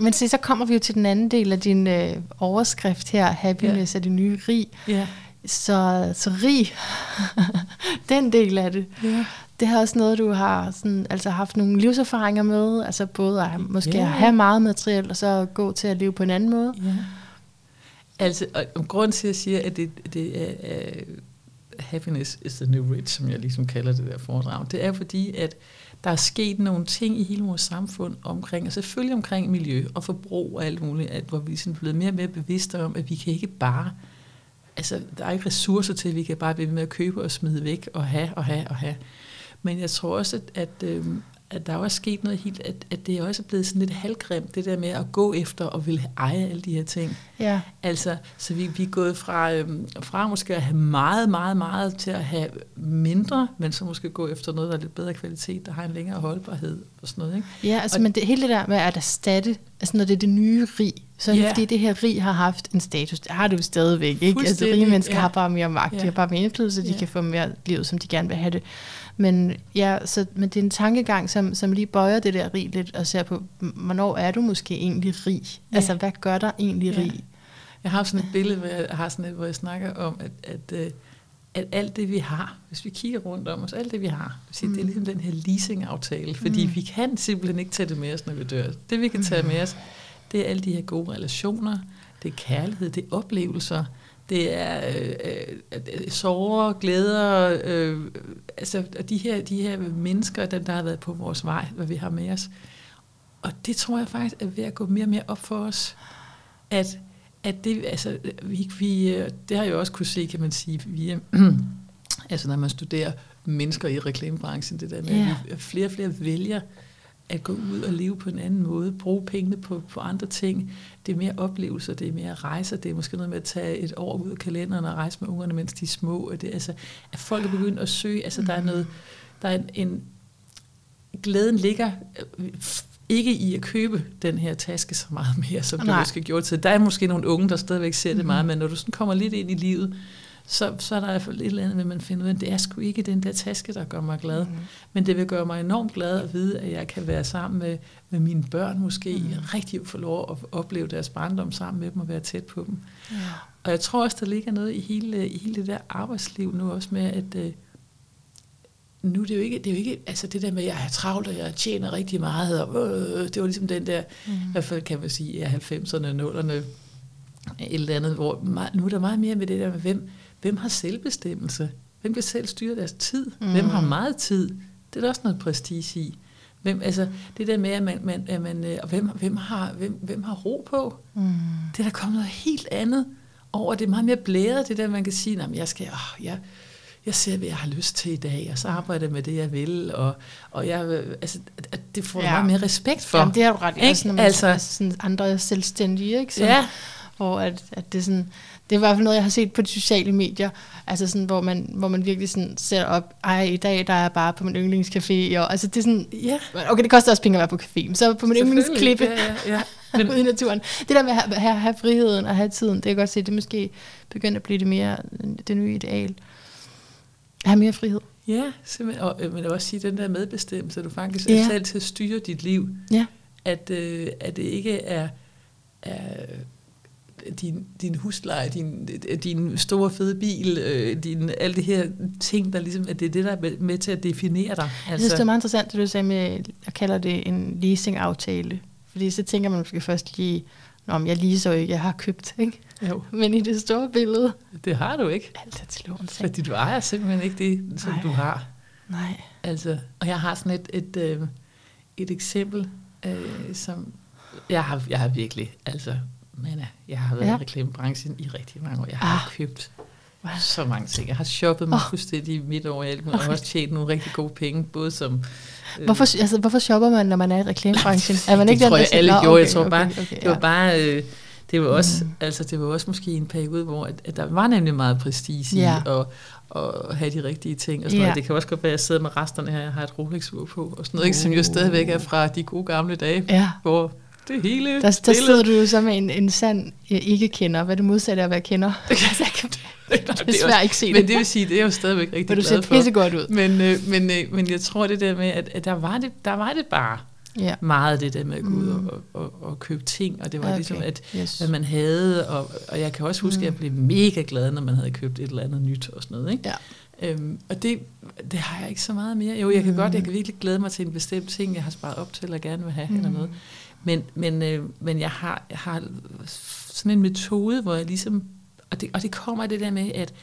Men se, så kommer vi jo til den anden del af din øh, overskrift her, happiness ja. er det nye rig. Ja. Så, så rig, den del af det, Ja. det har også noget, du har sådan, altså haft nogle livserfaringer med, altså både at måske Ja. at have meget materiel, og så gå til at leve på en anden måde. ja. Altså, og og grunden til, at jeg siger, at det, det er, er happiness is the new rich, som jeg ligesom kalder det der foredrag, det er fordi, at der er sket nogle ting i hele vores samfund omkring, og selvfølgelig omkring miljø og forbrug og alt muligt, at, hvor vi er blevet mere og mere bevidste om, at vi kan ikke bare, altså der er ikke ressourcer til, at vi kan bare blive ved med at købe og smide væk og have og have og have. Men jeg tror også, at, at, øhm, at der er også sket noget helt, at, at det er også blevet sådan lidt halvgrimt, det der med at gå efter og ville eje alle de her ting. Ja, Altså, så vi, vi er gået fra, øhm, fra måske at have meget, meget, meget til at have mindre, men så måske gå efter noget, der er lidt bedre kvalitet, der har en længere holdbarhed og sådan noget. Ikke? ja altså, Og- men det, hele det der med at erstatte, altså når det er det nye rig, så er det Ja. fordi det her rig har haft en status, det har det jo stadigvæk, ikke? Altså rige mennesker ja. har bare mere magt, de Ja. har bare mere indflydelse, de Ja. kan få mere liv, som de gerne vil have det. Men ja, så, men det er en tankegang, som, som lige bøjer det der rig lidt, og ser på, hvornår er du måske egentlig rig? Ja. Altså, hvad gør dig egentlig Ja. rig? Jeg har sådan et billede, hvor jeg, har sådan et, hvor jeg snakker om, at, at, øh, at alt det, vi har, hvis vi kigger rundt om os, alt det, vi har, det, vil sige, mm. det er ligesom den her leasing-aftale, fordi Mm. mm. vi kan simpelthen ikke tage det med os, når vi dør. Det, vi kan tage med os, det er alle de her gode relationer, det er kærlighed, det er oplevelser, det er øh, øh, øh, sorger, glæder, øh, altså og de her, de her mennesker, dem, der har været på vores vej, hvad vi har med os. og det tror jeg faktisk er ved at gå mere og mere op for os, at, at det, altså, vi, vi, det har jeg jo også kunne se, kan man sige, via, altså når man studerer mennesker i reklamebranchen, det der med, Ja. at flere og flere vælger at gå ud og leve på en anden måde, bruge pengene på, på andre ting. Det er mere oplevelser, det er mere rejser, det er måske noget med at tage et år ud af kalenderen og rejse med ungerne, mens de er små. Og det, altså, at folk er begyndt at søge, altså der er noget, der er en, en glæden ligger øh, ikke i at købe den her taske så meget mere, som du Nej. måske gjorde til. Der er måske nogle unge, der stadigvæk ser det meget, men når du sådan kommer lidt ind i livet, så, så er der i hvert fald et eller andet, med, man finder ud af, det er sgu ikke den der taske, der gør mig glad. Mm. Men det vil gøre mig enormt glad at vide, at jeg kan være sammen med, med mine børn måske, mm. rigtig få lov at opleve deres barndom sammen med dem og være tæt på dem. Ja. Og jeg tror også, der ligger noget i hele, i hele det der arbejdsliv nu også med, at øh, nu er det jo ikke, det er jo ikke altså det der med, at jeg er travlt, og jeg tjener rigtig meget, og øh, det var ligesom den der, mm. i hvert fald kan man sige, ja, 90'erne, 0'erne, et eller andet, hvor meget, nu er der meget mere med det der med, hvem, hvem har selvbestemmelse? Hvem kan selv styre deres tid? Mm. Hvem har meget tid? Det er der også noget prestige i. Hvem, altså, det der med, at man, man, at man øh, og hvem, hvem, har, hvem, hvem har ro på? Mm. Det er der kommet noget helt andet over. Det er meget mere blæret, det der, man kan sige, at jeg skal, åh, jeg, jeg ser, hvad jeg har lyst til i dag, og så arbejder jeg med det, jeg vil, og, og jeg, øh, altså, at det får ja. Meget mere respekt for. Jamen, det har du ret i. Også når man Altså- altså, sådan andre selvstændige, ikke? Som, Ja. Hvor at, at det, er sådan, det er i hvert fald noget, jeg har set på de sociale medier, altså sådan, hvor, man, hvor man virkelig sådan sætter op, ej, i dag der er jeg bare på min yndlingscafé, og altså det er sådan, Ja, okay, det koster også penge at være på café, men så på min yndlingsklippe Ja, ja, ja. men, ude i naturen. Det der med at have, have, friheden og have tiden, det kan jeg godt se, det er måske begyndt at blive det mere, det nye ideal. At have mere frihed. Ja, simpelthen. Og, øh, men jeg vil også sige, den der medbestemmelse, at du faktisk Ja. er selv til at styre dit liv, Ja. at, øh, at det ikke er, er din, din husleje, din, din store fede bil, øh, din, alle de her ting, der ligesom, at det er det, der er med, til at definere dig. Altså, Jeg synes, det er meget interessant, det du sagde med, jeg kalder det en leasing-aftale. Fordi så tænker man måske først lige, Nå, men jeg leaser jo ikke, jeg har købt, ikke? jo, Men i det store billede, det har du ikke. alt er til lån. Fordi du ejer simpelthen ikke det, som Nej. du har. Nej. Altså, og jeg har sådan et, et, øh, et eksempel, øh, som jeg har, jeg har virkelig, altså, men, jeg har været ja. I reklamebranchen i rigtig mange år. Jeg har Ah. købt Wow. så mange ting. Jeg har shoppet mig Åh. fuldstændig midt over alt, og har også tjent nogle rigtig gode penge, både som... Øh, Hvorfor, altså, hvorfor shopper man, når man er i reklamebranchen? Er man det ikke den, tror jeg, siger, alle "Nå, gjorde. Jeg okay, tror okay, bare, okay, det var ja. bare... Øh, det var, også, Mm. altså, det var også måske en periode, hvor at, at der var nemlig meget prestige i Ja. at, at have de rigtige ting. Og sådan noget. Det kan også godt være, at jeg sidder med resterne her. Jeg har et Rolex-ur på, og sådan noget, ikke, som jo Uh. stadigvæk er fra de gode gamle dage, Ja, hvor det hele der, der sidder du jo så med en, en sand øh, ikke-kender. Hvad er det modsatte af at være kender? Jeg kan det er desværre ikke se Men det. det vil sige, det er jeg jo stadigvæk rigtig Men du glad ser for. pissegodt ud. Men, øh, men, øh, men jeg tror det der med, at, at der, var det, der var det bare Ja. meget det der med at gå ud Mm. og, og, og købe ting, og det var Okay. ligesom, at Yes. hvad man havde, og, og jeg kan også huske, at jeg Mm. blev mega glad, når man havde købt et eller andet nyt og sådan noget. Ikke? Ja. Øhm, og det, det har jeg ikke så meget mere. Jo, jeg kan Mm. godt, jeg kan virkelig glæde mig til en bestemt ting, jeg har sparet op til, eller gerne vil have, mm. eller Mm. noget. Men, men, øh, men jeg, har, jeg har sådan en metode, hvor jeg ligesom, og det, og det kommer af det der med, at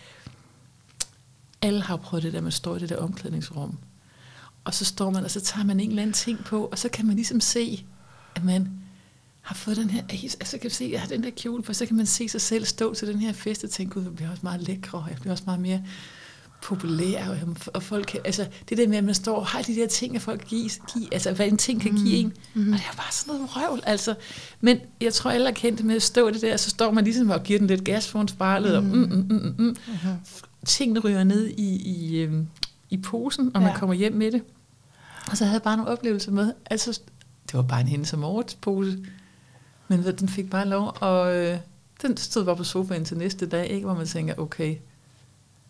alle har prøvet det der med at stå i det der omklædningsrum. Og så står man, og så tager man en eller anden ting på, og så kan man ligesom se, at man har fået den her, altså kan du se, jeg har den der kjole på, så kan man se sig selv stå til den her fest og tænke, gud, jeg bliver også meget lækre, og jeg bliver også meget mere populær, og, og folk altså det der med, at man står og har de der ting, at folk giver, give, altså hvad en ting kan Mm. give en, mm. og det er bare sådan noget røvl, altså. Men jeg tror, alle er kendt med at stå det der, og så står man ligesom og giver den lidt gas foran spejlet, mm. og mm, mm, mm, mm, mm. Mhm. tingene ryger ned i, i, øhm, i posen, og man Ja. kommer hjem med det. Og så havde jeg bare nogle oplevelser med, altså det var bare en hende som pose, men ved, den fik bare lov, og øh, den stod bare på sofaen til næste dag, ikke, hvor man tænker, okay,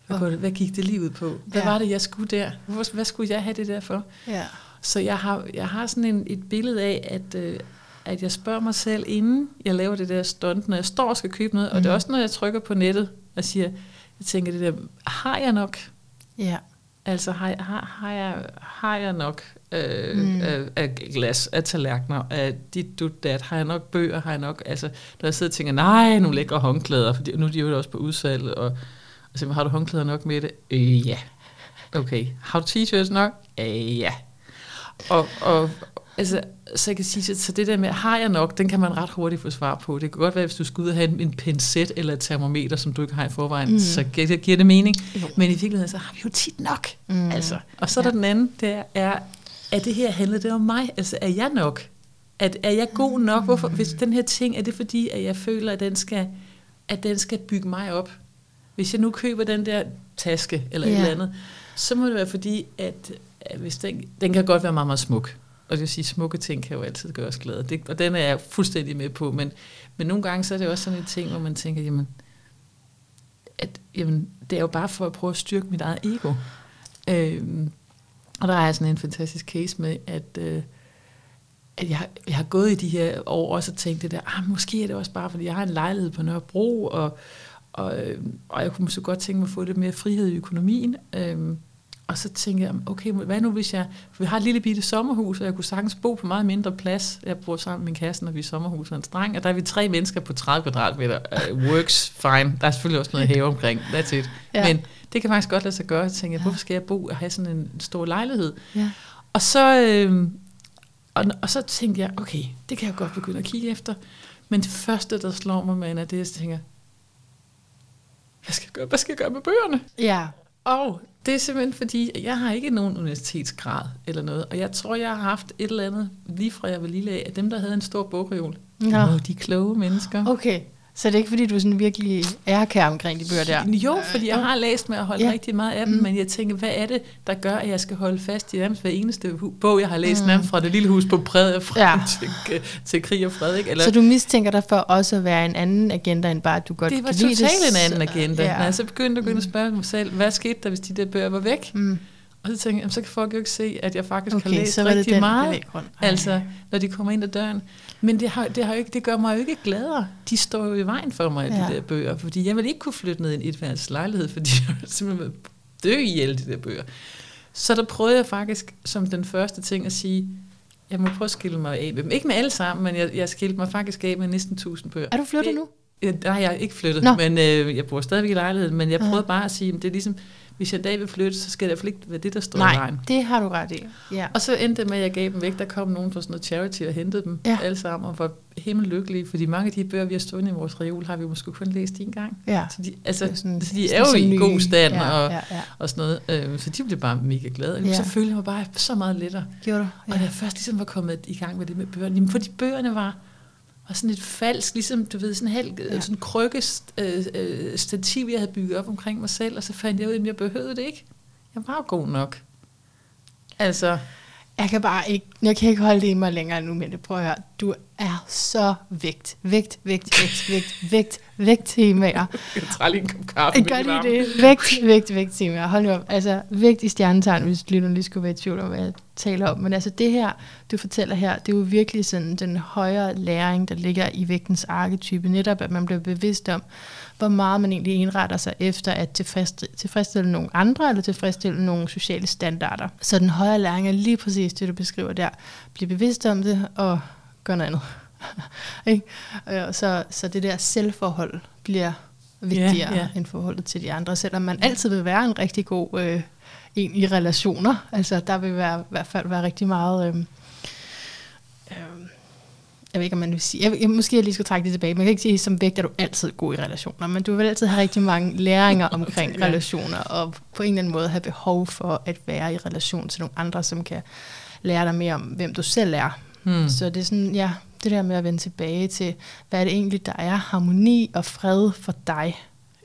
hvad, går det, hvad gik det lige ud på? Hvad Ja. var det, jeg skulle der? Hvor, hvad skulle jeg have det der for? Ja. Så jeg har, jeg har sådan en, et billede af, at, øh, at jeg spørger mig selv, inden jeg laver det der stunt, når jeg står og skal købe noget, og det er Mhm. også, når jeg trykker på nettet og siger, jeg tænker det der, har jeg nok? Ja. Altså, har, har, har, jeg, har jeg nok øh, Mm. mm. af, af glas, af tallerkener, af dit, du, dat, har jeg nok bøger, har jeg nok, altså, når jeg sidder og tænker, nej, nogle lækre håndklæder, for nu er de jo også på udsalg, og, og så har du håndklæder nok med det? Øh, ja. Okay. Har du t-shirts nok? Øh, ja. Og, og, altså, så jeg kan sige, så det der med, har jeg nok, den kan man ret hurtigt få svar på. Det kan godt være, hvis du skal ud og have en, en pincet eller et termometer, som du ikke har i forvejen, mm. så giver, giver det mening. Jo. Men i virkeligheden, så har vi jo tit nok. Mm. Altså. Og så er der ja. den anden, det er, er det her handler det om mig? Altså, er jeg nok? At, er jeg god nok? Hvorfor, hvis den her ting, er det fordi, at jeg føler, at den skal, at den skal bygge mig op? Hvis jeg nu køber den der taske, eller ja. et eller andet, så må det være fordi, at, at hvis den, den kan godt være meget, meget smuk. Og det vil sige, smukke ting kan jo altid gøre os glade. Det, og den er jeg fuldstændig med på. Men, men nogle gange så er det også sådan en ting, hvor man tænker, jamen, at, jamen, det er jo bare for at prøve at styrke mit eget ego. Øhm, og der er sådan en fantastisk case med, at, øh, at jeg, jeg har gået i de her år og så tænkt det der, ah, måske er det også bare, fordi jeg har en lejlighed på Nørrebro, og, og, øh, og jeg kunne måske godt tænke mig at få lidt mere frihed i økonomien. Øhm, og så tænkte jeg, okay, hvad nu hvis jeg... For vi har et lille bitte sommerhus, og jeg kunne sagtens bo på meget mindre plads. Jeg bor sammen med min kæreste, når vi er sommerhus og en streng, og der er vi tre mennesker på 30 kvadratmeter. Uh, works fine. Der er selvfølgelig også noget have omkring. That's it. Ja. Men det kan faktisk godt lade sig gøre. Jeg tænkte, hvorfor skal jeg bo og have sådan en stor lejlighed? Ja. Og så... Øh, og, og så tænkte jeg, okay, det kan jeg godt begynde at kigge efter. Men det første, der slår mig, man, er det, jeg tænker, hvad skal jeg gøre, hvad skal jeg gøre med bøgerne? Ja. Og det er simpelthen fordi, jeg har ikke nogen universitetsgrad eller noget, og jeg tror, jeg har haft et eller andet, lige fra jeg var lille af, af dem, der havde en stor bogreol. Ja. De kloge mennesker. Okay. Så det er ikke, fordi du sådan virkelig er kær omkring de bøger der? Jo, fordi jeg har læst med at holde ja. rigtig meget af dem, mm. men jeg tænker, hvad er det, der gør, at jeg skal holde fast i nærmest hver eneste bog, jeg har læst mm. nærmest fra det lille hus på Præd frem ja. til, til Krig og Fred. Ikke? Eller, så du mistænker dig for også at være en anden agenda, end bare, at du godt det kan lide det? Det var totalt en anden agenda. Ja. Når jeg så begyndte, at spørge mig selv, hvad skete der, hvis de der bøger var væk? Mm. Og så tænkte jeg, så kan folk jo ikke se, at jeg faktisk okay, har læst rigtig det meget. Altså, når de kommer ind ad døren. Men det, har, det, har jo ikke, det gør mig jo ikke gladere. De står jo i vejen for mig, ja. de der bøger. Fordi jeg vil ikke kunne flytte ned i en etværelses lejlighed, fordi jeg simpelthen dø ihjel, de der bøger. Så der prøvede jeg faktisk som den første ting at sige, jeg må prøve at skille mig af med dem. Ikke med alle sammen, men jeg, jeg skilte mig faktisk af med næsten 1000 bøger. Er du flyttet nu? Ja, nej, jeg er ikke flyttet, Nå. men øh, jeg bor stadigvæk i lejligheden. Men jeg prøvede ja. bare at sige, at det er ligesom, hvis jeg en dag vil flytte, så skal det i ikke være det, der står Nej, i vejen. det har du ret i. Ja. Og så endte det med, at jeg gav dem væk. Der kom nogen fra sådan noget charity og hentede dem ja. alle sammen, og var himmel lykkelige, fordi mange af de bøger, vi har stående i vores reol, har vi måske kun læst en gang. Ja. Så de, altså, sådan, så de er jo i god stand ja, og, ja, ja. og sådan noget. Øh, så de blev bare mega glade. Ja. Så følte jeg mig bare så meget lettere. Gjorde du? Ja. Og da jeg først ligesom var kommet i gang med det med bøgerne, jamen, fordi bøgerne var og sådan et falsk, ligesom du ved, sådan en helt ja. sådan krykke øh, øh, stativ, jeg havde bygget op omkring mig selv, og så fandt jeg ud af, at jeg behøvede det ikke. Jeg var god nok. Altså, jeg kan bare ikke, jeg kan ikke holde det i mig længere nu, men det prøver at høre. Du er så vægt, vægt, vægt, vægt, vægt, vægt, vægt temaer. Jeg tager lige en kop kaffe. Gør lige det. Vægt, vægt, vægt temaer. Hold nu op. Altså, vægt i stjernetegn, hvis du lige skulle være i tvivl om, hvad jeg taler om. Men altså, det her, du fortæller her, det er jo virkelig sådan den højere læring, der ligger i vægtens arketype. Netop, at man bliver bevidst om, hvor meget man egentlig indretter sig efter at tilfredsstille nogle andre, eller tilfredsstille nogle sociale standarder. Så den højere læring er lige præcis det, du beskriver der. Bliv bevidst om det, og gør noget andet. ikke? Så, så det der selvforhold bliver vigtigere yeah, yeah. end forholdet til de andre, selvom man altid vil være en rigtig god øh, en i relationer. Altså der vil være, i hvert fald være rigtig meget... Øh, øh, jeg ved ikke, om man vil sige, jeg, jeg, måske jeg lige skulle trække det tilbage, man kan ikke sige, som vægt er du altid god i relationer, men du vil altid have rigtig mange læringer omkring okay, ja. relationer, og på en eller anden måde have behov for at være i relation til nogle andre, som kan lære dig mere om, hvem du selv er. Hmm. Så det er sådan, ja, det der med at vende tilbage til, hvad er det egentlig, der er harmoni og fred for dig?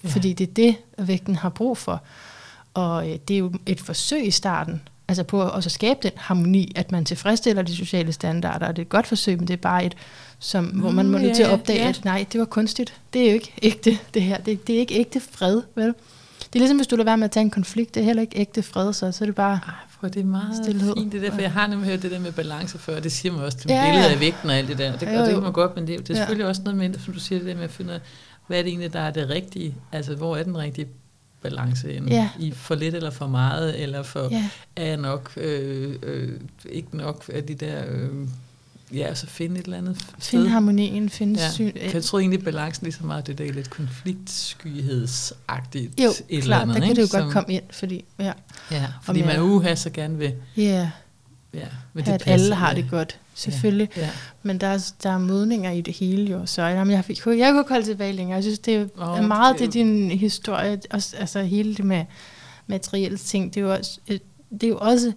Ja. Fordi det er det, vægten har brug for. Og øh, det er jo et forsøg i starten, altså på at også skabe den harmoni, at man tilfredsstiller de sociale standarder, og det er et godt forsøg, men det er bare et, som, mm, hvor man må ja, nødt til at opdage, ja. at nej, det var kunstigt. Det er jo ikke ægte, det her. Det, det er ikke ægte fred, vel? Det er ligesom, hvis du lader være med at tage en konflikt, det er heller ikke ægte fred, så, så er det bare Ej, for det er meget stillhed. fint, det der, for jeg har nemlig hørt det der med balance før, det siger man også til ja, billedet af vægten og alt det der, det, jo, jo. og det kan man godt, men det, det er selvfølgelig ja. også noget med, som du siger, det der med at finde hvad er det egentlig, der er det rigtige, altså hvor er den rigtige balance ind. Ja. I for lidt eller for meget, eller for ja. er nok øh, øh, ikke nok af de der... Øh, ja, altså finde et eller andet Finde harmonien, finde ja. syn. Jeg tror egentlig, balancen lige så meget det der er lidt konfliktskyhedsagtigt. Jo, et klart, eller andet, der kan det jo som, godt komme ind, fordi, ja. Ja, fordi man uha så gerne vil ja. ja, men det at passer, alle har det godt, selvfølgelig. Ja, ja. Men der er, der er modninger i det hele jo, så jamen, jeg, fik, jeg kunne kolde tilbage længere. Jeg synes, det er, oh, meget det, er din historie, også, altså hele det med materielle ting, det er jo også, det er jo også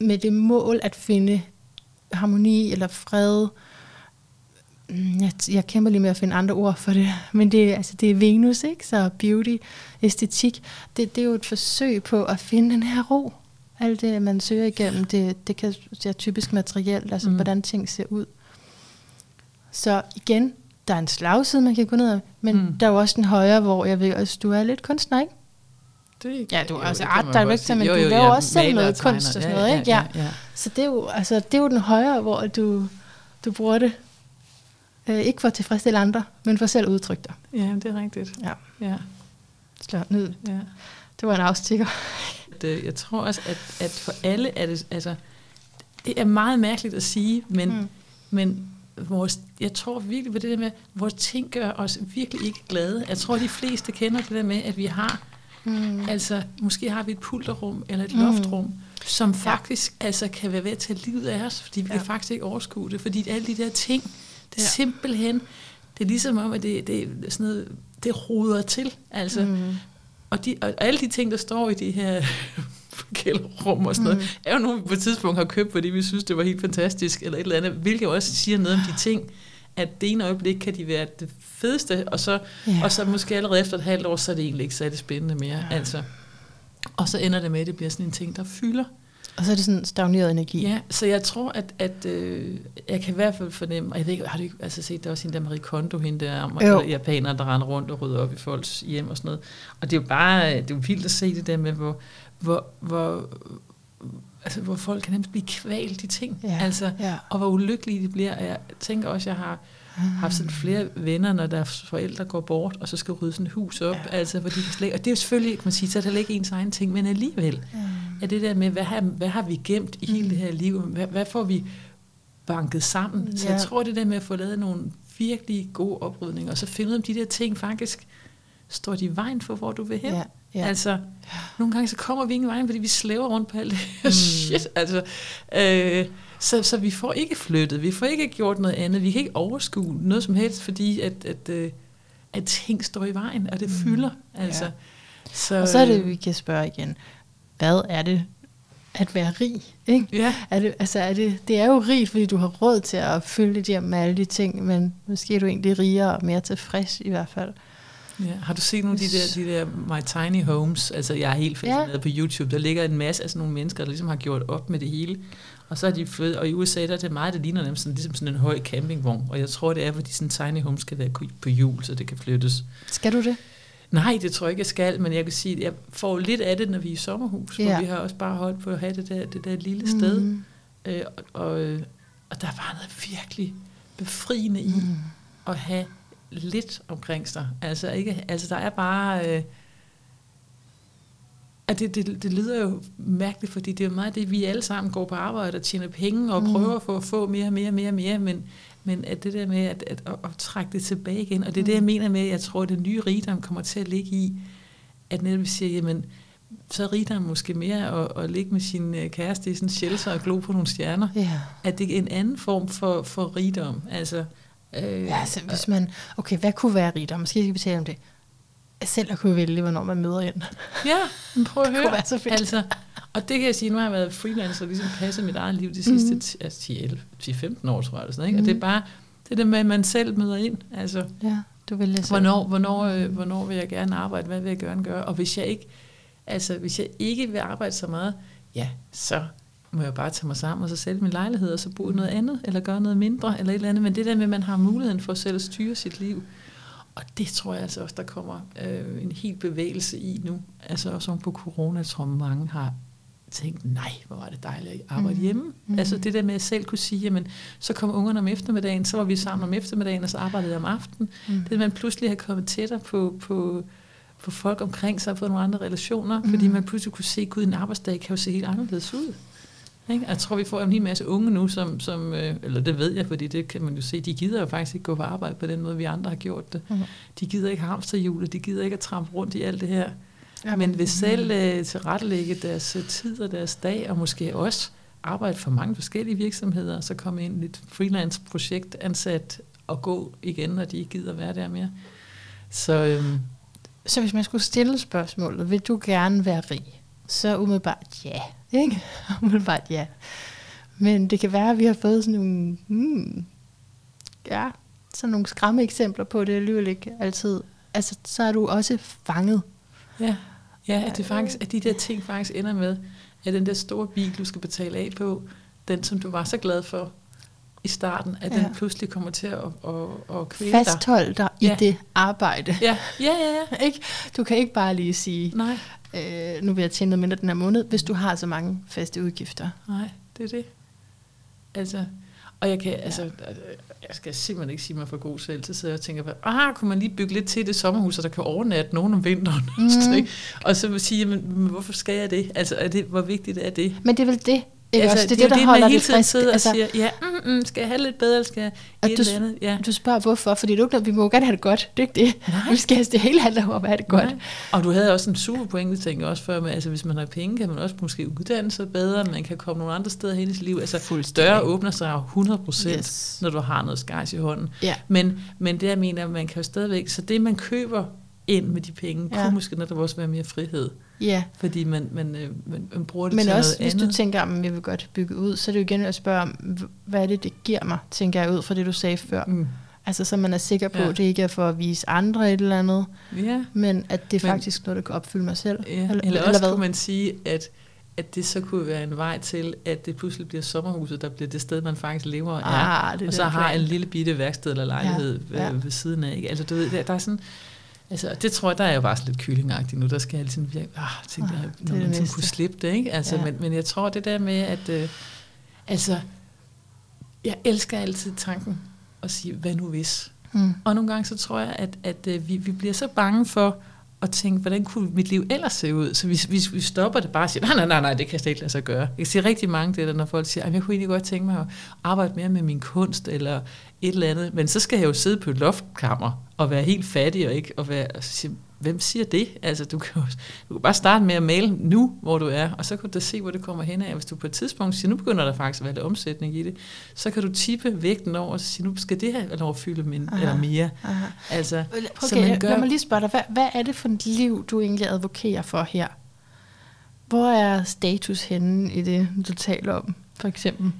med det mål at finde harmoni eller fred. Mm, jeg, jeg kæmper lige med at finde andre ord for det, men det, altså, det er Venus, ikke? Så beauty, æstetik, det, det er jo et forsøg på at finde den her ro. Alt det, man søger igennem, det, det kan være typisk materielt, altså mm. hvordan ting ser ud. Så igen, der er en slagside, man kan gå ned af, men mm. der er jo også den højre, hvor jeg ved, at du er lidt kunstner, ikke? Det, ja, du er altså art director, men jo, jo, du laver ja, også selv noget kunst og sådan noget, ikke? Ja, ja, ja. Så det er, jo, altså, det er jo den højre, hvor du, du bruger det. Øh, ikke for at tilfredsstille andre, men for selv at udtrykke dig. Ja, det er rigtigt. Ja. ja. Slå ned. Ja. Det var en afstikker. Det, jeg tror også, at, at for alle er det, altså, det er meget mærkeligt at sige, men, mm. men vores, jeg tror virkelig på det der med, vores ting gør os virkelig ikke glade. Jeg tror, de fleste kender det der med, at vi har Mm. Altså, måske har vi et pulterrum eller et mm. loftrum, som faktisk ja. altså, kan være ved at tage livet af os, fordi vi ja. kan faktisk ikke overskue det, fordi alle de der ting, det er ja. simpelthen, det er ligesom om, at det, det sådan noget, det ruder til, altså. Mm. Og, de, og alle de ting, der står i de her kælderrum og sådan noget, mm. er jo nogle, vi på et tidspunkt har købt, fordi vi synes, det var helt fantastisk, eller et eller andet, hvilket også siger noget om de ting, at det ene øjeblik kan de være det fedeste, og så, ja. og så måske allerede efter et halvt år, så er det egentlig ikke særlig spændende mere. Ja. Altså. Og så ender det med, at det bliver sådan en ting, der fylder. Og så er det sådan stagneret energi. Ja, så jeg tror, at, at øh, jeg kan i hvert fald fornemme, og jeg ved ikke, har du ikke altså set, der også hende der Marie Kondo, hende der jo. japaner, der render rundt og rydder op i folks hjem og sådan noget. Og det er jo bare, det er jo vildt at se det der med, hvor, hvor, hvor, altså, hvor folk kan nemt blive kvalt i ting. Ja, altså, ja. Og hvor ulykkelige de bliver. Jeg tænker også, jeg har haft sådan flere venner, når deres forældre går bort, og så skal rydde sådan et hus op, ja. altså, hvor de kan slet, og det er jo selvfølgelig, kan man sige, så er det ikke ens egen ting, men alligevel ja. er det der med, hvad har, hvad har vi gemt i hele det her liv, hvad, hvad får vi banket sammen, ja. så jeg tror det der med at få lavet nogle virkelig gode oprydninger, og så finde ud af de der ting faktisk, står de i vejen for, hvor du vil hen. Ja. Ja. Altså, nogle gange så kommer vi ingen vejen, fordi vi slæver rundt på alt det mm. shit. Altså, øh, så, så vi får ikke flyttet, vi får ikke gjort noget andet, vi kan ikke overskue noget som helst, fordi at, at, øh, at ting står i vejen, og det mm. fylder. Altså. Ja. Så, og så er det, vi kan spørge igen, hvad er det at være rig? Ikke? Ja. Er det, altså er det, det er jo rigt, fordi du har råd til at fylde dit hjem med alle de ting, men måske er du egentlig rigere og mere tilfreds i hvert fald. Ja. Har du set nogle af de der, de der My Tiny Homes? Altså, jeg er helt fascineret ja. på YouTube. Der ligger en masse af sådan nogle mennesker, der ligesom har gjort op med det hele. Og så er de flyttet, og i USA der er det meget, der ligner dem sådan, ligesom sådan en høj campingvogn. Og jeg tror, det er, fordi sådan tiny homes skal være på hjul, så det kan flyttes. Skal du det? Nej, det tror jeg ikke, jeg skal, men jeg kan sige, at jeg får lidt af det, når vi er i sommerhus, ja. hvor vi har også bare holdt på at have det der, det der lille sted. Mm. Øh, og, og, og der var noget virkelig befriende i mm. at have lidt omkring sig. Altså, ikke, altså der er bare... Øh, at det, det, det lyder jo mærkeligt, fordi det er jo meget det, vi alle sammen går på arbejde og tjener penge og mm. prøver for at få mere, mere, mere, mere, men, men at det der med at, at, at, at trække det tilbage igen, og det er mm. det, jeg mener med, at jeg tror, at det nye rigdom kommer til at ligge i, at netop vi siger, jamen, så er rigdom måske mere at, at ligge med sin øh, kæreste i sådan shelter og glo på nogle stjerner. Yeah. At det er en anden form for, for rigdom. Altså, Øh, ja, altså hvis man, okay, hvad kunne være rigdom? Måske skal vi tale om det. Selv at kunne vælge, hvornår man møder ind. Ja, men prøv at det høre. Kunne være så fedt. Altså, og det kan jeg sige, nu har jeg været freelancer og ligesom passet mit eget liv de sidste mm. altså 10-15 år, tror jeg. Eller sådan, ikke? Mm. Og det er mhm. bare det der med, at man selv møder ind. Altså, ja, du vil læse hvornår, hvornår, øh, hvornår vil jeg gerne arbejde? Hvad vil jeg gerne gøre? Og hvis jeg ikke, altså, hvis jeg ikke vil arbejde så meget, ja, så må jeg bare tage mig sammen og så sælge min lejlighed, og så bo i noget andet, eller gøre noget mindre, eller et eller andet. Men det der med, at man har muligheden for selv at styre sit liv, og det tror jeg altså også, der kommer øh, en helt bevægelse i nu. Altså også på corona, jeg tror mange har tænkt, nej, hvor var det dejligt at arbejde mm. hjemme. Mm. Altså det der med at selv kunne sige, jamen, så kom ungerne om eftermiddagen, så var vi sammen om eftermiddagen, og så arbejdede jeg om aftenen. Mm. Det man pludselig har kommet tættere på, på, på folk omkring sig, og fået nogle andre relationer, mm. fordi man pludselig kunne se, at en arbejdsdag kan jo se helt anderledes ud. Ikke? Jeg tror, vi får en hel masse unge nu, som, som øh, eller det ved jeg, fordi det kan man jo se, de gider jo faktisk ikke gå på arbejde på den måde, vi andre har gjort det. Mm. De gider ikke hamsterhjulet, de gider ikke at trampe rundt i alt det her. Ja, men vil selv øh, tilrettelægge deres øh, tid og deres dag, og måske også arbejde for mange forskellige virksomheder, og så komme ind i et freelance projekt ansat og gå igen, når de ikke gider være der mere. Så, øhm, Så hvis man skulle stille spørgsmålet, vil du gerne være rig? Så umiddelbart ja, ikke? umiddelbart ja. Men det kan være, at vi har fået sådan nogle, hmm, ja, sådan nogle skræmme eksempler på det alligevel ikke altid. Altså, så er du også fanget. ja, ja at, det faktisk, at de der ting faktisk ender med, at den der store bil, du skal betale af på, den som du var så glad for i starten, at ja. Ja. den pludselig kommer til at, at, at kvæle dig. Fasthold dig Ja. i det arbejde. Ja, ja, ja, ja. Ikke? Du kan ikke bare lige sige, Nej, øh, nu vil jeg tjene noget mindre den her måned, hvis du har så mange faste udgifter. nej, det er det. Altså, og jeg kan, altså, jeg skal simpelthen ikke sige mig for god selv, så sidder jeg og tænker, ah, kunne man lige bygge lidt til det sommerhus, så der kan overnatte nogen om vinteren? Mm. og så sige, men, men hvorfor skal jeg det? Altså, er det, hvor vigtigt er det? Men det er vel det, ikke altså, også? Det er det, der jo holder man hele det tiden frisk. sidder Altså, og siger, ja, mm, mm, skal jeg have lidt bedre, eller skal jeg et du- eller andet? Ja. Du spørger hvorfor, fordi du, vi må jo gerne have det godt. Det er ikke det. Nej. Vi skal have det hele handler om at have det godt. Nej. Og du havde også en super pointe, tænker jeg også før, med, altså hvis man har penge, kan man også måske uddanne sig bedre, man kan komme nogle andre steder hen i sit liv. Altså døre åbner sig jo 100 procent, Yes. når du har noget skejs i hånden. Ja. Men, men det jeg mener, man kan jo stadigvæk, så det man køber ind med de penge, Ja. kunne måske netop også være mere frihed, Ja, fordi man, man, øh, man, man bruger det men til også noget hvis andet. du tænker, at jeg vil godt bygge ud, så er det jo igen at spørge, om, hvad er det, det giver mig, tænker jeg ud fra det, du sagde før. mm. Altså, så man er sikker på, Ja. at det ikke er for at vise andre et eller andet, Ja, men at det er Men- faktisk noget, der kan opfylde mig selv. ja. Eller, eller eller også hvad? kunne man sige, at at det så kunne være en vej til, at det pludselig bliver sommerhuset, der bliver det sted, man faktisk lever og er. Ah, det er og så har plan. en lille bitte værksted eller lejlighed Ja, ja. ja. ved siden af. Ikke? Altså, du ved, der, der er sådan... Altså, det tror jeg, der er jo bare sådan lidt kyllingagtigt nu. Der skal jeg altid virke, ah, tænkte Ah, jeg, når man sådan kunne slippe det, ikke? Altså, Ja. men, men jeg tror, det der med, at... Øh, altså, jeg elsker altid tanken at sige, hvad nu hvis? Mm. Og nogle gange så tror jeg, at, at øh, vi, vi bliver så bange for at tænke, hvordan kunne mit liv ellers se ud? Så hvis, hvis vi stopper det bare og siger, nej, nej, nej, nej, det kan jeg slet ikke lade sig gøre. Jeg ser rigtig mange det der, når folk siger, "Ej, men jeg kunne egentlig godt tænke mig at arbejde mere med min kunst, eller et eller andet. Men så skal jeg jo sidde på et loftkammer og være helt fattig, og ikke og være, og så siger, hvem siger det? Altså, du kan, jo, du kan bare starte med at male nu, hvor du er, og så kan du da se, hvor det kommer hen af. Hvis du på et tidspunkt siger, nu begynder der faktisk at være lidt omsætning i det, så kan du tippe vægten over og sige, nu skal det her lov at fylde min, Aha. eller mere. Aha. Altså, Okay, så man lad gør, mig lige spørge dig, hvad, hvad er det for et liv, du egentlig advokerer for her? Hvor er status henne i det, du taler om, for eksempel?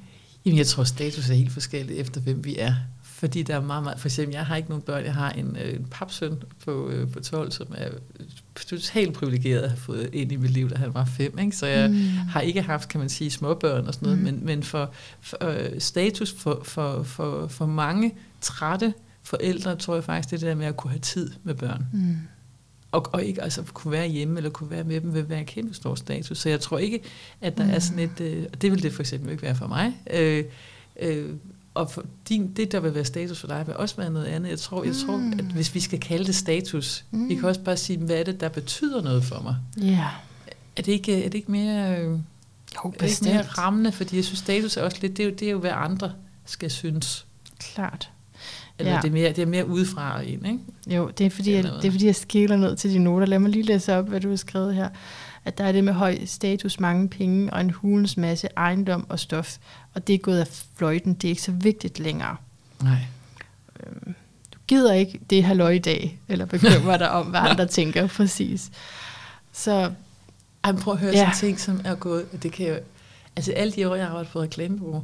Jamen, jeg tror, status er helt forskelligt efter, hvem vi er. Fordi der er meget, meget... For eksempel, jeg har ikke nogen børn. Jeg har en, øh, en papsøn på, øh, på 12, som er totalt privilegeret at have fået ind i mit liv, da han var fem. Ikke? Så jeg Mm. har ikke haft, kan man sige, småbørn og sådan noget. Mm. Men, men for, for øh, status for, for, for, for mange trætte forældre, tror jeg faktisk, det der med at kunne have tid med børn. Mm. Og, og ikke altså kunne være hjemme, eller kunne være med dem, vil være en kæmpe stor status. Så jeg tror ikke, at der mm. er sådan et... Øh, og det vil det for eksempel ikke være for mig. Øh, øh, og for din, det, der vil være status for dig, vil også være noget andet. Jeg tror, jeg tror Mm. at hvis vi skal kalde det status, Mm. mm. vi kan også bare sige, hvad er det, der betyder noget for mig? Ja, Er det ikke, er det ikke mere... Øh, jo, er det ikke mere rammende? Fordi jeg synes, status er også lidt... Det er jo, det er jo hvad andre skal synes. Klart. Eller Ja. det, er mere, det er mere udefra en, ikke? Jo, det er, fordi, jeg, det er fordi, jeg skiller ned til dine noter. Lad mig lige læse op, hvad du har skrevet her. At der er det med høj status, mange penge og en hulens masse ejendom og stof. Og det er gået af fløjten. Det er ikke så vigtigt længere. Nej. Du gider ikke det halløj i dag, eller bekymre dig om, hvad andre tænker præcis. Så Ej, prøv at høre Ja. sådan ting, som er gået... Det kan jo, altså alle de år, jeg har arbejdet på reklamebureau,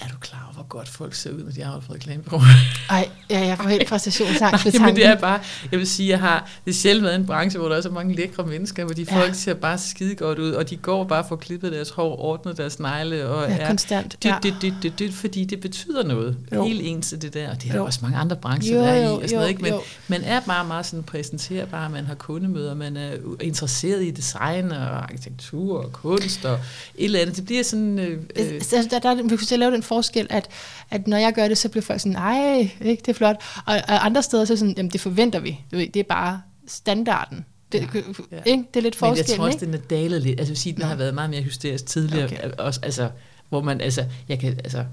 er du klar over, hvor godt folk ser ud, når de arbejder på reklamebureau? ej, ja, jeg får helt præstationsangst ved Nej, men det tanken. er bare, jeg vil sige, jeg har, det er sjældent været en branche, hvor der er så mange lækre mennesker, hvor de Ja. folk ser bare skide godt ud, og de går bare for klippet deres hår, ordnet deres negle, og Ja, er konstant. dyt, dyt, dyt, dyt, dyt, fordi det betyder noget. Jo. Helt ens det der, og det er der Jo. også mange andre brancher, Jo, der er i, og sådan jo, noget, ikke? Men jo. man er bare meget sådan præsenterbar, man har kundemøder, man er interesseret i design og arkitektur og kunst og et eller andet. Det bliver sådan... Øh, øh, Så der, der, vi kunne lave den forskel, at, at når jeg gør det, så bliver folk sådan, nej, ikke, det er flot. Og, og andre steder, så er sådan, jamen det forventer vi. Du ved, det er bare standarden. Det, ja, ja. Ikke? det er lidt Men jeg forskel, tror også, ikke? den er dalet lidt. Altså, sige, den har været meget mere hysterisk tidligere. Okay. Også, altså, hvor man, altså, jeg kan, altså,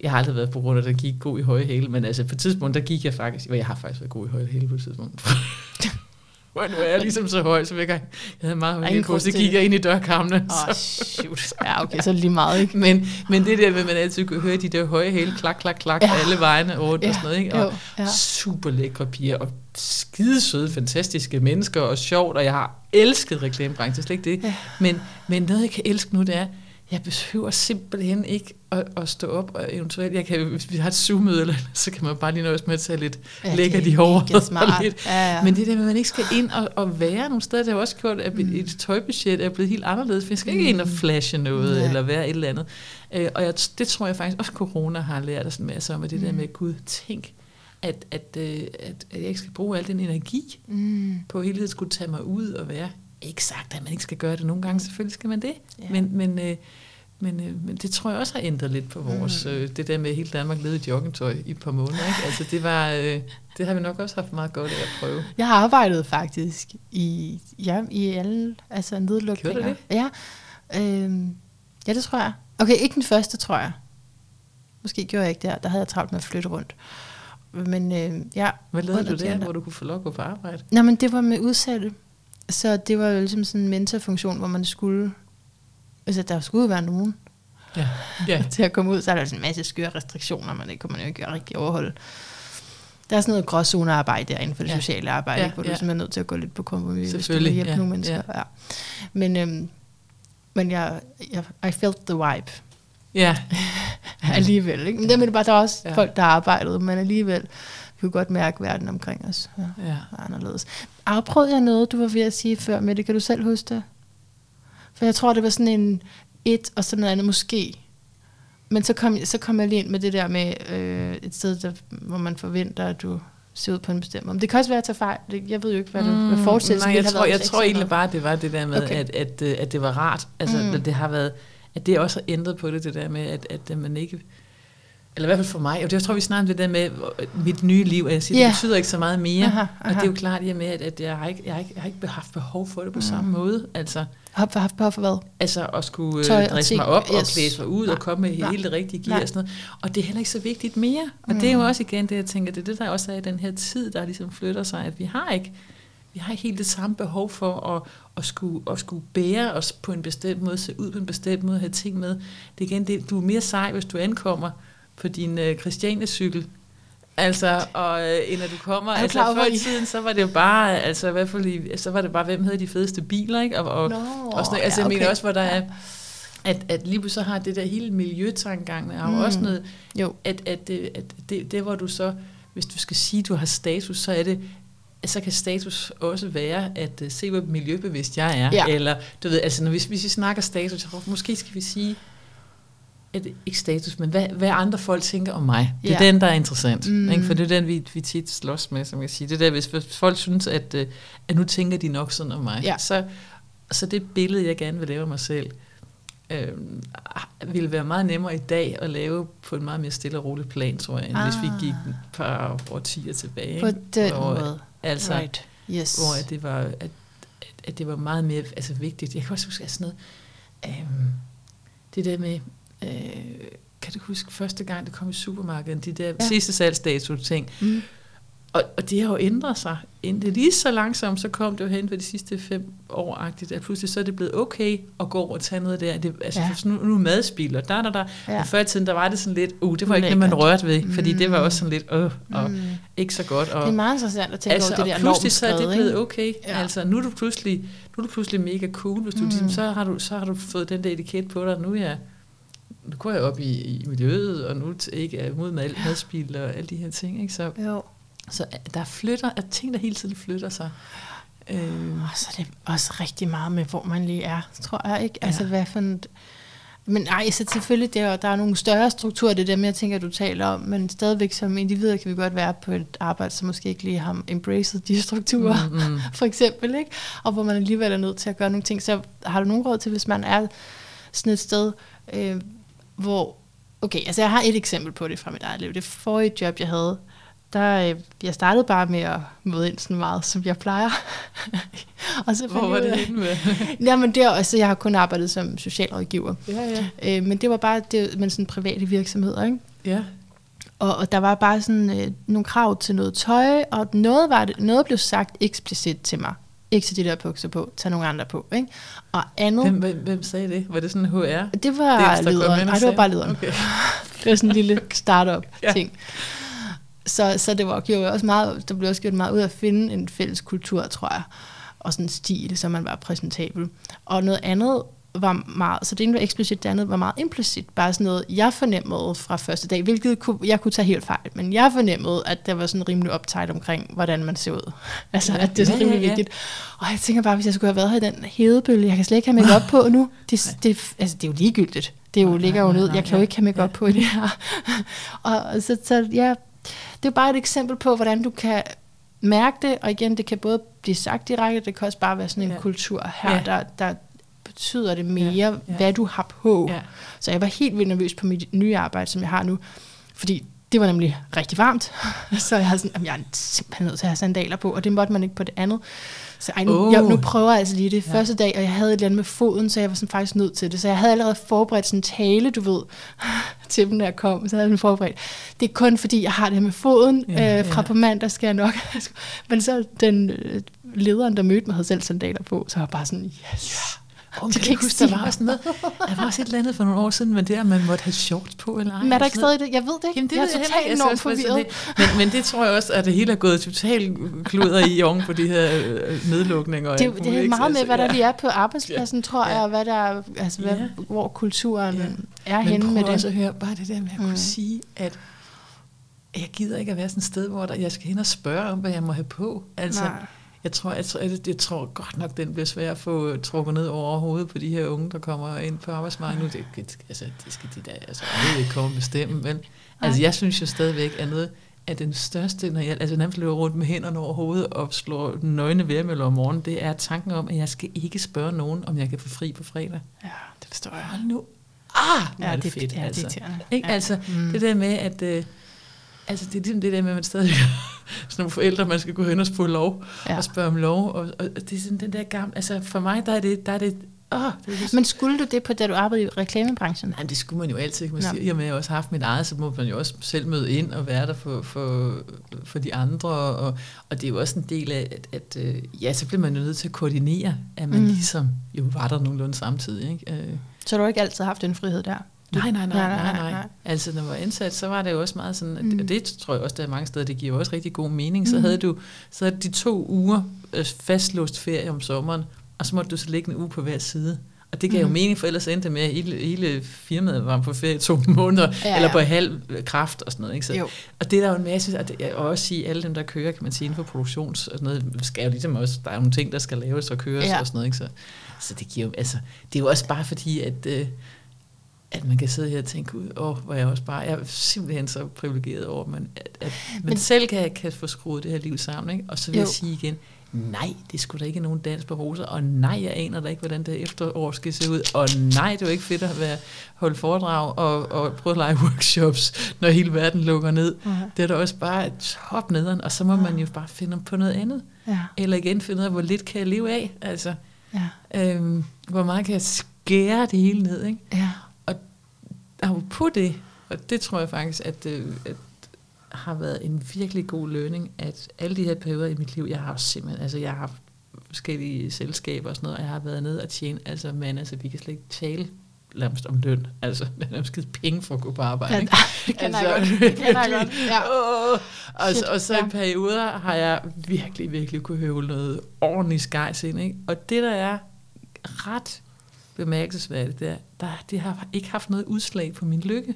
jeg har aldrig været på grund af, den gik god i høje hæle, men altså, på et tidspunkt, der gik jeg faktisk, og jeg har faktisk været god i høje hæle på et tidspunkt. Og nu er jeg ligesom så høj, så jeg, jeg havde meget høj grund så gik jeg ind i dørkammen. Åh, oh, shoot. Ja, okay, så lige meget, ikke? Men, men det der med, at man altid kunne høre de der høje hæle, klak, klak, klak, Ja. alle vejene rundt Ja, og sådan noget. Ikke? Og jo, ja. super lækre piger, og skide søde, fantastiske mennesker, og sjovt, og jeg har elsket reklamebranchen, slet ikke det. Ja. Men, men noget, jeg kan elske nu, det er, jeg behøver simpelthen ikke at, at stå op, og eventuelt, jeg kan, hvis vi har et Zoom-møde, eller, så kan man bare lige nøjes med at tage lidt Ja, lækkert er i håret. lidt. Ja, ja. Men det der med, at man ikke skal ind og, og være nogle steder, det har også gjort, at mm. et tøjbudget er blevet helt anderledes. For jeg skal ikke ind og flashe noget, Nej. eller være et eller andet. Øh, og jeg, det tror jeg faktisk også, corona har lært os en masse om, at det der med, Gud, tænk, at, at, øh, at, at jeg ikke skal bruge al den energi Mm. på hele tiden skulle tage mig ud og være. Ikke sagt, at man ikke skal gøre det nogle gange, selvfølgelig skal man det. Ja. Men, men, øh, men, øh, men det tror jeg også har ændret lidt på vores, Mm. øh, det der med at hele Danmark levede i joggingtøj i et par måneder. Ikke? Altså det var, øh, det har vi nok også haft meget godt af at prøve. Jeg har arbejdet faktisk i, ja, i alle altså nedlukninger. Gjorde du Ja. Øhm, ja, det tror jeg. Okay, ikke den første, tror jeg. Måske gjorde jeg ikke der. Der havde jeg travlt med at flytte rundt. Men øh, ja. Hvad lavede du der, hvor du kunne få lov at gå på arbejde? Nå, men det var med udsatte. Så det var jo ligesom sådan en mentorfunktion, hvor man skulle... Altså, der skulle være nogen Ja. ja. til at komme ud. Så er der sådan en masse skøre restriktioner, men det kunne man jo ikke rigtig overholde. Der er sådan noget gråzonearbejde der inden for det Ja. sociale arbejde, Ja, hvor du ja. simpelthen er nødt til at gå lidt på kompromis, hvis du vil hjælpe ja, nogle mennesker. Ja. Men, øhm, men jeg, jeg, I felt the vibe Ja. alligevel. Ikke? Men det er bare, der er også Ja. ja. folk, der har arbejdet, men alligevel vi kunne godt mærke verden omkring os. Ja. ja. er anderledes. Afprøvede jeg noget, du var ved at sige før, Mette? Kan du selv huske det? For jeg tror, det var sådan en et og sådan noget andet måske. Men så kom, så kom jeg lige ind med det der med øh, et sted, der, hvor man forventer, at du ser ud på en bestemt måde. Men det kan også være at tage fejl. Det- Jeg ved jo ikke, hvad, det, hvad fortsættelsen Mm, Nej, jeg tror, jeg tror egentlig bare, det var det der med, Okay. at, at, øh, at det var rart. Altså, Mm. mm. at det har været, at det også har ændret på det, det der med, at, at man ikke, eller i hvert fald for mig, og det, jeg tror, vi snakker om det der med hvor- mit nye liv, og jeg siger, Ja. det betyder ikke så meget mere. Aha, Og aha. det er jo klart i og med, at, at jeg, har ikke, jeg, har ikke, jeg har ikke haft behov for det på Mm. samme måde. Altså, Har haft behov for hvad? Altså at skulle Tøj øh, og dresse ting, mig op og yes. klæde mig ud Nej, og komme med nej, hele det rigtige gear nej. og sådan noget. Og det er heller ikke så vigtigt mere. Og det er jo også igen det, jeg tænker, det er det, der også er i den her tid, der ligesom flytter sig, at vi har ikke vi har ikke helt det samme behov for at, at, skulle, at skulle bære os på en bestemt måde, se ud på en bestemt måde, have ting med. Det er igen det, du er mere sej, hvis du ankommer på din øh, Christiane-cykel, Altså, og øh, at du kommer, Er altså klar før i tiden, så var det jo bare, altså i hvert fald, i, så var det bare, hvem havde de fedeste biler, ikke? Og, og, Nå, og sådan, altså ja, jeg mener okay. også, hvor der er, at, at lige så har det der hele miljøtankegang, er jo Mm. også noget, Jo. at, at, det, at det, det, hvor du så, hvis du skal sige, at du har status, så er det, så kan status også være at uh, se, hvor miljøbevidst jeg er. Ja. Eller, du ved, altså når vi, hvis vi snakker status, så måske skal vi sige, at, ikke status, men hvad, hvad andre folk tænker om mig. Det er Ja. den, der er interessant. Mm. Mm. Ikke? For det er den, vi, vi tit slås med, som jeg siger. Det der, hvis, folk synes, at, øh, at nu tænker de nok sådan om mig, Ja. så, så det billede, jeg gerne vil lave af mig selv, øh, ville være meget nemmere i dag at lave på en meget mere stille og rolig plan, tror jeg, end ah. hvis vi Ah. gik et par årtier tilbage. På den hvor, måde. Altså, right. Yes. hvor at det var, at, at, det var meget mere altså, vigtigt. Jeg kan også huske at sådan noget, øhm, det der med, øh, kan du huske første gang, det kom i supermarkedet, de der Ja. ja. sidste salgsdato ting, Mm. og, og det har jo ændret sig. Det lige så langsomt, så kom det jo hen for de sidste fem år at pludselig så er det blevet okay at gå over og tage noget der. Det, altså, Ja. ja. nu, nu er madspil, og der, der, der. Ja. Ja. Og før i tiden, der var det sådan lidt, uh, det var ikke det, man rørte ved, fordi det var Mm. også sådan lidt, øh, og Mm. ikke så godt. Og, Det er meget interessant at tænke altså, over det der og pludselig så er det blevet okay. Ja. Ja. Altså, nu er du pludselig, nu er du pludselig mega cool, hvis du Mm. mm. ligesom, så, har du, så har du fået den der etiket på dig, nu er jeg, nu går jeg op i, i miljøet, og nu er ikke er mod mad, madspil og alle de her ting. Ikke? Så, Jo. så der flytter, at ting, der hele tiden flytter sig. Øh, Og så er det også rigtig meget med, hvor man lige er, tror jeg, ikke? Altså, Ja. hvad for en... Men nej, så selvfølgelig, der, der er nogle større strukturer, det er dem, jeg tænker, du taler om, men stadigvæk som individer kan vi godt være på et arbejde, som måske ikke lige har embraced de strukturer, Mm, mm. for eksempel, ikke? Og hvor man alligevel er nødt til at gøre nogle ting. Så har du nogen råd til, hvis man er sådan et sted, øh, hvor... Okay, altså jeg har et eksempel på det fra mit eget liv. Det forrige job, jeg havde, der, øh, jeg startede bare med at møde ind sådan meget, som jeg plejer. og så Hvor var det henne med? Jamen det er, altså, jeg har kun arbejdet som socialrådgiver. ja, ja. Øh, men det var bare det, men sådan private virksomheder, ikke? ja. Og, og der var bare sådan øh, nogle krav til noget tøj, og noget, var det, noget blev sagt eksplicit til mig. Ikke til de der bukser på, tag nogle andre på. Ikke? Og andet, Hvem, hvem, hvem sagde det? Var det sådan HR? det var Det er, lederen. Nej, det var bare lederen. Okay. Det var sådan en lille startup-ting. Ja. Så, så det var gjorde også meget, der blev også gjort meget ud af at finde en fælles kultur, tror jeg, og sådan en stil, så man var præsentabel. Og noget andet var meget, så det ene var eksplicit, det andet var meget implicit, bare sådan noget, jeg fornemmede fra første dag, hvilket kunne, jeg kunne tage helt fejl, men jeg fornemmede, at der var sådan rimelig optaget omkring, hvordan man ser ud. Altså, Ja, at det er sådan ja, rimelig ja. vigtigt. Og jeg tænker bare, hvis jeg skulle have været her i den hedebølge, jeg kan slet ikke have make på nu. Det, det, altså, det er jo ligegyldigt. Det er jo, Nej, ligger jo ned. Jeg kan jo ikke have make ja. på i det her. og så, så ja, det er bare et eksempel på, hvordan du kan mærke det, og igen, det kan både blive sagt direkte, det kan også bare være sådan en Ja. kultur her, ja. der, der betyder det mere, Ja, ja. ja. hvad du har på. Ja. Så jeg var helt vildt nervøs på mit nye arbejde, som jeg har nu, fordi det var nemlig rigtig varmt, så jeg havde sådan, jamen, jeg er simpelthen nødt til at have sandaler på, og det måtte man ikke på det andet. Så ej, nu, Oh. jeg, nu prøver jeg altså lige det Ja. ja. første dag, og jeg havde et eller andet med foden, så jeg var sådan faktisk nødt til det. Så jeg havde allerede forberedt sådan en tale, du ved, til dem, der kom, så havde jeg den forberedt. Det er kun fordi, jeg har det her med foden, Ja, ja, øh, fra ja. på mandag skal jeg nok. Men så den øh, lederen, der mødte mig, havde selv sandaler på, så var jeg bare sådan, yes. Oh, Det kan ikke huske, der var også noget, der var også et eller andet for nogle år siden, men det er, at man måtte have shorts på, eller ej. Men er der ikke stadig det? Jeg ved det ikke. Jamen, det jeg er totalt enormt også, forvirret. det- Men, men det tror jeg også, at det hele er gået totalt kluder i oven på de her øh, nedlukninger. og Det, det muligt, er meget med, Så, hvad der lige er på arbejdspladsen, tror Ja. jeg, og hvad der, er- altså, hvad, Ja. hvor kulturen Ja. er Men henne prøv med også det. at høre, bare det der med at kunne Mm. sige, at jeg gider ikke at være sådan et sted, hvor der, jeg skal hen og spørge om, hvad jeg må have på. Altså, Nej. Jeg tror, jeg, tror, jeg, jeg tror godt nok, den bliver svær at få trukket ned over hovedet på de her unge, der kommer ind på arbejdsmarkedet nu. Det, det, altså, det skal de da altså, ikke komme og bestemme, vel? Altså, jeg synes jo stadigvæk, at noget af den største, når jeg altså, nærmest løber rundt med hænderne over hovedet og slår nøgne værmøller om morgenen, det er tanken om, at jeg skal ikke spørge nogen, om jeg kan få fri på fredag. Ja, det forstår jeg. Hold nu. Ah, Ja, er det, det- fedt, ja, det altså. Ikke? Ja. Altså, Mm. det der med, at... Øh, altså, det er ligesom det der med, at man stadig sådan nogle forældre, man skal gå hen og få lov ja. Og spørge om lov. Og, og, det er sådan den der gamle... Altså, for mig, der er det... Der er det åh, det det, Men skulle du det på, da du arbejdede i reklamebranchen? Nej, det skulle man jo altid, man Nå. sige. I og med, at jeg også har haft mit eget, så må man jo også selv møde ind og være der for, for, for de andre. Og, og det er jo også en del af, at, at øh, ja, så bliver man jo nødt til at koordinere, at man mm. Mm. ligesom jo var der nogenlunde samtidig. Ikke? Øh, Så du har ikke altid haft den frihed der? Nej, nej, nej, nej, nej, nej. Altså, når jeg var ansat, så var det jo også meget sådan, Mm. og det tror jeg også, der er mange steder, det giver jo også rigtig god mening. Så Mm. havde du så havde de to uger øh, fastlåst ferie om sommeren, og så måtte du så ligge en uge på hver side. Og det gav jo Mm. mening, for ellers endte det med, at hele, hele firmaet var på ferie i to måneder, ja, Ja, eller på halv øh, kraft og sådan noget. Ikke? Så, Jo. og det er der jo en masse, og, det, og også sige, alle dem, der kører, kan man sige, inden for produktions og sådan noget, skal jo ligesom også, der er jo nogle ting, der skal laves og køres Ja. og sådan noget. Ikke? Så, så det giver jo, altså, det er jo også bare fordi, at, øh, at man kan sidde her og tænke ud, åh, hvor jeg også bare, jeg er simpelthen så privilegeret over, man, at, at man Men- selv kan, kan få skruet det her liv sammen. Ikke? Og så vil Jo. jeg sige igen, nej, det skulle da ikke nogen dans på roser, og nej, jeg aner da ikke, hvordan det efterår skal se ud, og nej, det er jo ikke fedt at være, holde foredrag og, og prøve at lege workshops, når hele verden lukker ned. Ja. Det er da også bare top nederen, og så må man jo bare finde på noget andet. Ja. Eller igen finde ud af, hvor lidt kan jeg leve af. Altså, Ja. øhm, hvor meget kan jeg skære det hele ned. Ikke? Ja. På det, og det tror jeg faktisk, at, øh, at har været en virkelig god learning, at alle de her perioder i mit liv, jeg har simpelthen, altså jeg har haft forskellige selskaber og sådan noget, og jeg har været nede og tjene, altså men altså vi kan slet ikke tale nærmest om løn, altså jeg har givet penge for at gå på arbejde. Ja, ikke? det kender Altså, jeg godt. Det kender jeg godt. Ja. Åh, og, Shit, og så ja. i perioder har jeg virkelig, virkelig kunne høvle noget ordentligt skejs ind. Ikke? Og det, der er ret bemærkelsesværdigt, det er, der, det har ikke haft noget udslag på min lykke.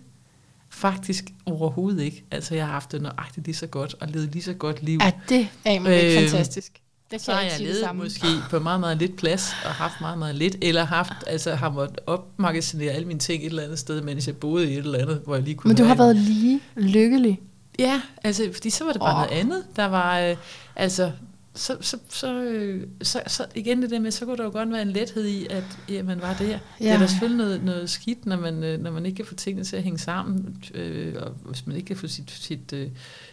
Faktisk overhovedet ikke. Altså, jeg har haft det nøjagtigt lige så godt, og levet lige så godt liv. Ja, det er Øhm, fantastisk. Det så kan har jeg jeg levet måske på meget, meget lidt plads, og haft meget, meget lidt, eller haft, altså har måttet opmagasinere alle mine ting et eller andet sted, mens jeg boede i et eller andet, hvor jeg lige kunne Men du har været lige lykkelig. Ja, altså, fordi så var det bare oh. noget andet. Der var, øh, altså, så, så, så, øh, så, så igen det der med, så kunne der jo godt være en lethed i, at ja, man var der. Ja. Det er da selvfølgelig noget, noget skidt, når man, øh, når man ikke kan få tingene til at hænge sammen, øh, og hvis man ikke kan få sit, sit, øh,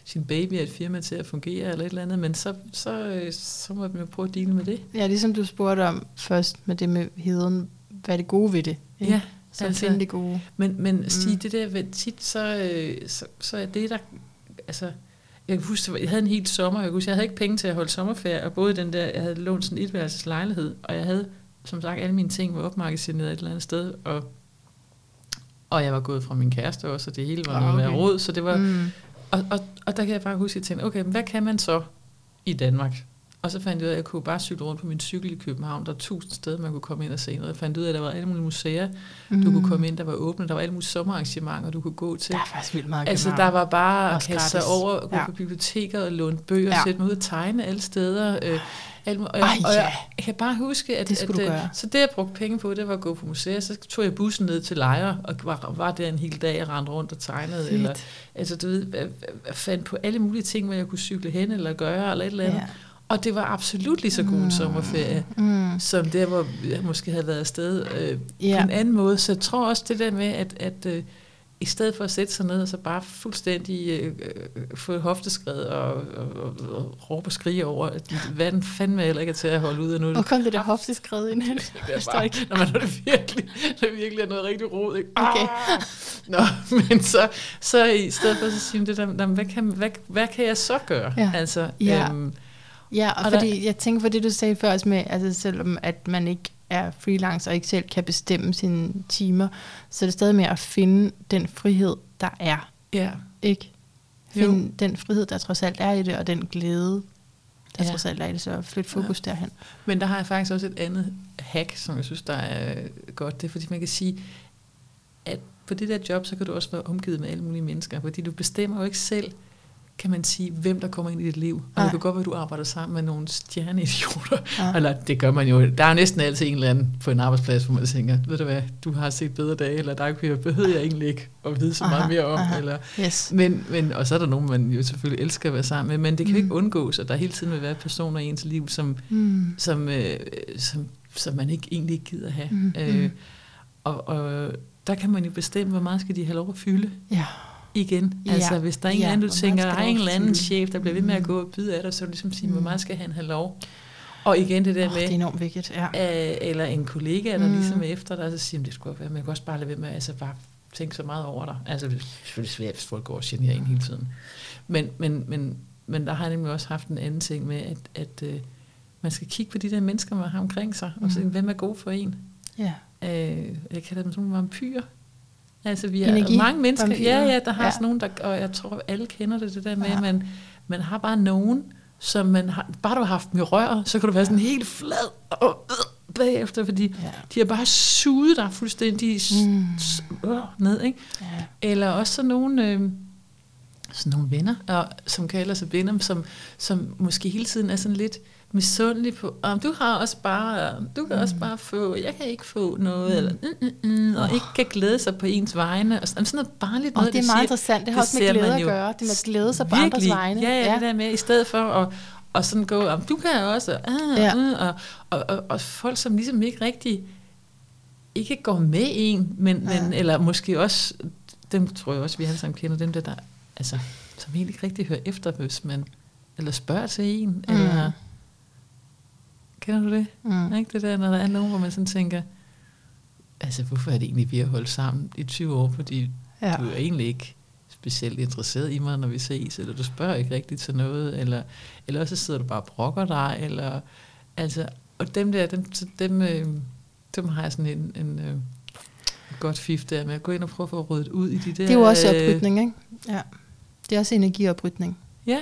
sin baby af et firma til at fungere, eller et eller andet, men så, så, øh, så må man jo prøve at dele med det. Ja, ligesom du spurgte om først med det med heden, hvad er det gode ved det? ikke? Ja, Så altså- finde det gode. Men, men mm. sige Mm. det der, ved tit, så, øh, så, så er det der, altså, jeg kan huske, jeg havde en helt sommer, jeg, kunne huske, jeg havde ikke penge til at holde sommerferie, og både den der, jeg havde lånt sådan en etværelses lejlighed, og jeg havde, som sagt, alle mine ting var opmagasineret et eller andet sted, og, og jeg var gået fra min kæreste også, og det hele var Ah, noget med råd, så det var, Mm. og, og, og der kan jeg bare huske, at jeg tænkte, okay, men hvad kan man så i Danmark? Og så fandt jeg ud af, at jeg kunne bare cykle rundt på min cykel i København. Der er tusind steder, man kunne komme ind og se noget. Jeg fandt ud af, at der var alle mulige museer, Mm. du kunne komme ind, der var åbne. Der var alle mulige sommerarrangementer, du kunne gå til. Der er faktisk vildt meget Altså, der var bare at kaste sig over, gå Ja. på biblioteker og låne bøger, ja. Sætte mig ud og tegne alle steder. Øh, alt, og, jeg, Ej, og ja. jeg, jeg kan bare huske, at, Det skulle at, du øh, gøre. så det, jeg brugte penge på, det var at gå på museer. Så tog jeg bussen ned til Lejre, og var, var der en hel dag og rendte rundt og tegnede. Fedt. Eller, altså, du ved, jeg, jeg fandt på alle mulige ting, hvor jeg kunne cykle hen eller gøre, eller et eller andet. Ja. Og det var absolut lige så god en sommerferie, Mm. som der, hvor jeg måske havde været afsted øh, Ja. på en anden måde. Så jeg tror også det der med, at, at øh, i stedet for at sætte sig ned og så bare fuldstændig øh, øh, få hofteskred og, og, og, og råbe og skrige over, at verden fandme heller ikke er til at holde ud af nu. Hvor det kom det der hofteskred ind? det er bare, ikke. når man når det virkelig, når det virkelig er noget rigtig rod, ikke? Okay. Ah! Nå, men så, så i stedet for så sige det der, "Nå, men hvad kan, hvad, hvad kan jeg så gøre? Ja. Altså, Ja. øhm, Ja, og, Og der- fordi jeg tænker på det, du sagde før også med, altså selvom at man ikke er freelance og ikke selv kan bestemme sine timer, så er det stadig med at finde den frihed, der er. ja. Ikke? Jo. Finde den frihed, der trods alt er i det, og den glæde, der Ja. ja. trods alt er i det, så flytte fokus ja. derhen. Men der har jeg faktisk også et andet hack, som jeg synes, der er godt. Det er, fordi man kan sige, at på det der job, så kan du også være omgivet med alle mulige mennesker, fordi du bestemmer jo ikke selv, kan man sige, hvem der kommer ind i dit liv. Og Nej. det kan godt være, at du arbejder sammen med nogle stjerneidioter. Ja. Eller det gør man jo. Der er jo næsten altid en eller anden på en arbejdsplads, hvor man tænker, ved du hvad, du har set bedre dage, eller der behøver jeg egentlig ikke at vide så meget Aha, mere om. aha. Eller, Yes. men, men, og så er der nogen, man jo selvfølgelig elsker at være sammen med, men det kan Mm. ikke undgås, at der hele tiden vil være personer i ens liv, som, Mm. som, øh, som, som man ikke egentlig ikke gider have. Mm, Øh, mm. og, og der kan man jo bestemme, hvor meget skal de have lov at fylde Ja. Igen. Ja. Altså hvis der er en Ja, eller anden, du tænker, der er en eller anden chef, der bliver ved med at Mm. gå og byde af dig, så det ligesom sige, Mm. hvor meget skal han have lov? Og igen det der Oh, med, det er enormt vigtigt. Ja. øh, eller en kollega, der Mm. ligesom er efter dig, så siger, "Men det skulle være, men jeg kan også bare lade være med, altså bare tænke så meget over dig. Altså det er selvfølgelig svært, hvis folk går og generer en hele tiden. Men, men, men, men der har jeg nemlig også haft en anden ting med, at, at øh, man skal kigge på de der mennesker, man har omkring sig, og se, Mm. hvem er god for en. ja. Øh, jeg kalder dem sådan nogle vampyrer. Altså vi er Energi- mange mennesker, vampyrer. ja, ja, der har Ja. ja. sådan nogen, der, og jeg tror, alle kender det, det der med, Ja. at man, man har bare nogen, som man har, bare du har haft dem i røret, så kan du være sådan helt flad og øh, bagefter, fordi Ja. de har bare suget dig fuldstændig Mm. øh, ned, ikke? ja. Eller også sådan nogle, øh, sådan nogle venner, og, som kalder sig venner, som, som måske hele tiden er sådan lidt misundelige på, om du har også bare, du kan mm. også bare få, jeg kan ikke få noget, mm. eller mm, mm, mm, og Åh. ikke kan glæde sig på ens vegne, og sådan, sådan noget barnligt Og noget, det er meget siger, interessant. Det har det også med glæde at gøre. Det med at glæde sig på andres virkelig, vegne. Ja, ja, det der med, i stedet for at, og sådan gå, om du kan også, ah, Ja. ja. uh, og, og, og, og folk, som ligesom ikke rigtig, ikke går med en, men, Ja. men eller måske også, dem tror jeg også, vi alle sammen kender, dem der, der altså, som egentlig ikke rigtig hører efter, hvis man, eller spørger til en, Mm. mm. eller, kender du det? Mm. Ikke det der, når der er nogen, hvor man sådan tænker, altså hvorfor er det egentlig, vi har holdt sammen i 20 år, fordi Ja. du er egentlig ikke specielt interesseret i mig, når vi ses, eller du spørger ikke rigtigt til noget, eller, eller også sidder du bare og brokker dig, eller, altså, og dem der, dem, dem, øh, dem har jeg sådan en, en øh, godt fif der med at gå ind og prøve at få ryddet ud i de der... Det er jo også øh, oprydning, ikke? Ja. Det er også energioprydning, Ja,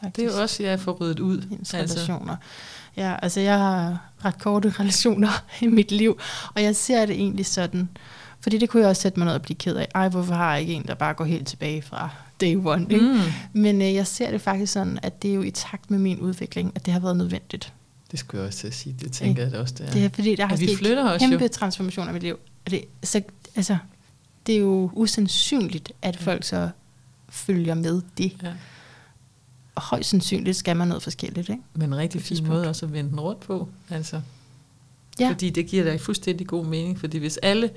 faktisk. det er jo også, jeg får ryddet ud. ens relationer. Ja, altså jeg har ret korte relationer i mit liv, og jeg ser det egentlig sådan, fordi det kunne jeg også sætte mig ned og blive ked af. Ej, hvorfor har jeg ikke en, der bare går helt tilbage fra day one? Ikke? Mm. Men øh, jeg ser det faktisk sådan, at det er jo i takt med min udvikling, at det har været nødvendigt. Det skulle jeg også til at sige, det tænker jeg da også, det er. Det er fordi, der har vi flytter jo. kæmpe transformationer i mit liv. Og det, så, altså, det er jo usandsynligt, at folk så følger med det. Ja. Og højst sandsynligt skal man noget forskelligt, ikke? Men en rigtig fin måde også at vende den rundt på. Altså. Ja. Fordi det giver dig fuldstændig god mening. Fordi hvis alle,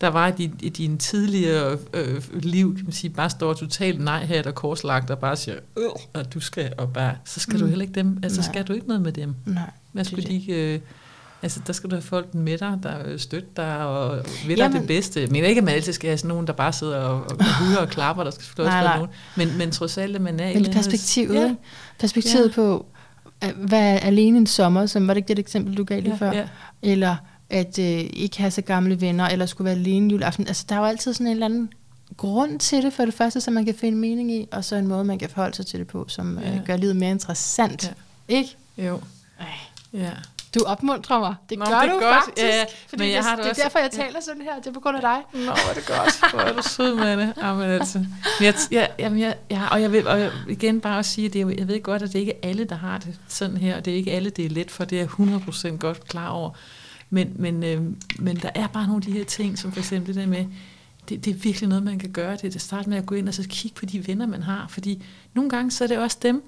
der var i din, i din tidligere øh, liv, kan man sige, bare står totalt nej her, der korslagt, og bare siger, øh, og du skal, og bare, så skal mm. du heller ikke dem, altså Nej. skal du ikke noget med dem. Nej. Hvad det skulle de ikke, øh, Altså, der skal du have folk med dig, der støtter dig og vil dig det bedste. Mener ikke, at man altid skal have sådan nogen, der bare sidder og, og huger og klapper. Der skal selvfølgelig også være nogen. Men, men trods alt, at man er... Men perspektivet, Ja, perspektivet Ja. på, at være alene en sommer, som var det ikke det eksempel, du gav lige ja, før? ja. Eller at øh, ikke have så gamle venner, eller skulle være alene juleaften. Altså, der er jo altid sådan en eller anden grund til det, for det første, som man kan finde mening i, og så en måde, man kan forholde sig til det på, som Ja. øh, gør livet mere interessant. Ja. Ikke? Jo. Ja. Du opmuntrer mig. Det Nå, gør det er du godt. faktisk. Ja, ja. Fordi Men jeg det, har det det er derfor, jeg ja. taler sådan her. Det er på grund af dig. Nå, hvor er det godt. Hvor er du sød med det. Jamen, altså. Jeg, jeg, jamen, jeg, jeg, og jeg vil og jeg, igen bare også sige, at det er, jeg ved godt, at det ikke er alle, der har det sådan her, og det er ikke alle, det er let for, det er jeg 100% godt klar over. Men, men, øh, men der er bare nogle af de her ting, som for eksempel det der med, det, det er virkelig noget, man kan gøre. Det er at starte med at gå ind og så kigge på de venner, man har. Fordi nogle gange, så er det også dem,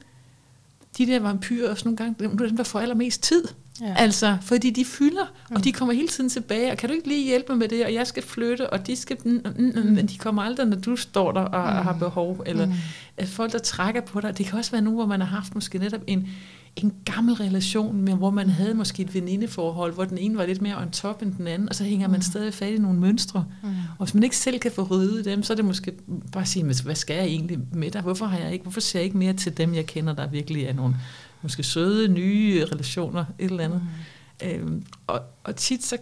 de der vampyrer, også nogle gange, dem, dem der får allermest tid. Ja. Altså, fordi de fylder, og de kommer hele tiden tilbage, og kan du ikke lige hjælpe mig med det, og jeg skal flytte, og de skal, mm, mm, mm, men de kommer aldrig, når du står der og, og har behov, eller Mm. folk, der trækker på dig. Det kan også være nu, hvor man har haft måske netop en, en gammel relation, men hvor man havde måske et venindeforhold, hvor den ene var lidt mere on top end den anden, og så hænger man stadig fat i nogle mønstre. Mm. Og hvis man ikke selv kan få ryddet dem, så er det måske bare at sige, "Men hvad skal jeg egentlig med dig? Hvorfor, har jeg ikke, hvorfor ser jeg ikke mere til dem, jeg kender, der virkelig er nogle måske søde, nye relationer, et eller andet. Mm. Øhm, og, og tit så,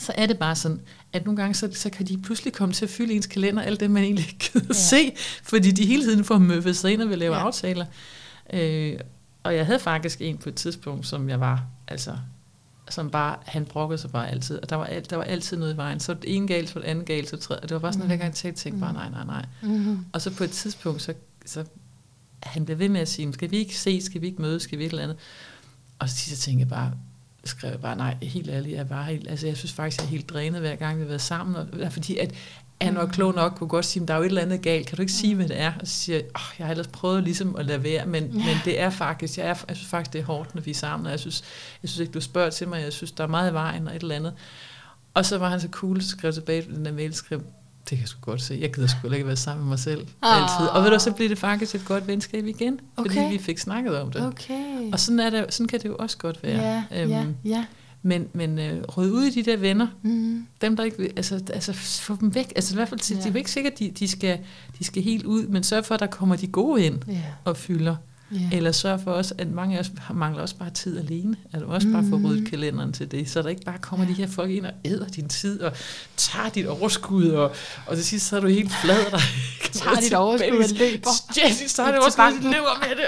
så er det bare sådan, at nogle gange så, så kan de pludselig komme til at fylde ens kalender, alt det, man egentlig ikke gider ja. Se, fordi de hele tiden får møffet sig ind og vil lave ja. Aftaler. Øh, og jeg havde faktisk en på et tidspunkt, som jeg var, altså, som bare, han brokkede sig bare altid, og der var, alt, der var altid noget i vejen. Så det ene galt, så det andet galt, så det tredje. Og det var bare sådan, at hver gang jeg tænkte, tænkte bare, nej, nej, nej. Mm. Og så på et tidspunkt, så, så han blev ved med at sige, skal vi ikke se, skal vi ikke mødes, skal vi et eller andet. Og så sidst tænkte jeg bare, skrev jeg bare, nej, helt ærligt, jeg var helt, altså jeg synes faktisk, jeg er helt drænet hver gang, vi har været sammen, og fordi, at han var klog nok, kunne godt sige, der er jo et eller andet galt, kan du ikke sige, hvad det er? Og så siger jeg, oh, jeg har ellers prøvet ligesom at lade være, men, ja. men det er faktisk, jeg, er, jeg synes faktisk, det er hårdt, når vi er sammen, og jeg synes, jeg synes ikke, du spørger til mig, jeg synes, der er meget i vejen, og et eller andet. Og så var han så cool, skrev tilbage på den der mail, skrev, det kan jeg sgu godt se. Jeg gider sgu ikke være sammen med mig selv Ah. altid. Og ved du, så blev det faktisk et godt venskab igen, fordi Okay. vi fik snakket om det. Okay. Og sådan, er det, sådan kan det jo også godt være. Ja, ja, ja. Men, men øh, rød ud i de der venner, Mm. dem der ikke altså, altså få dem væk. Altså i hvert fald. Ja. det er jo ikke sikkert, at de, de, skal, de skal helt ud, men sørg for, at der kommer de gode ind Ja. og fylder. Ja. Eller sørg for også, at mange af os mangler også bare tid alene. At du også bare får Mhm. ryddet kalenderen til det, så der ikke bare kommer ja. de her folk ind og æder din tid og tager dit overskud, og, og til sidst så er du helt flad der. Tager dit overskud og løber. Jesse, så er det overskud, og løber med det.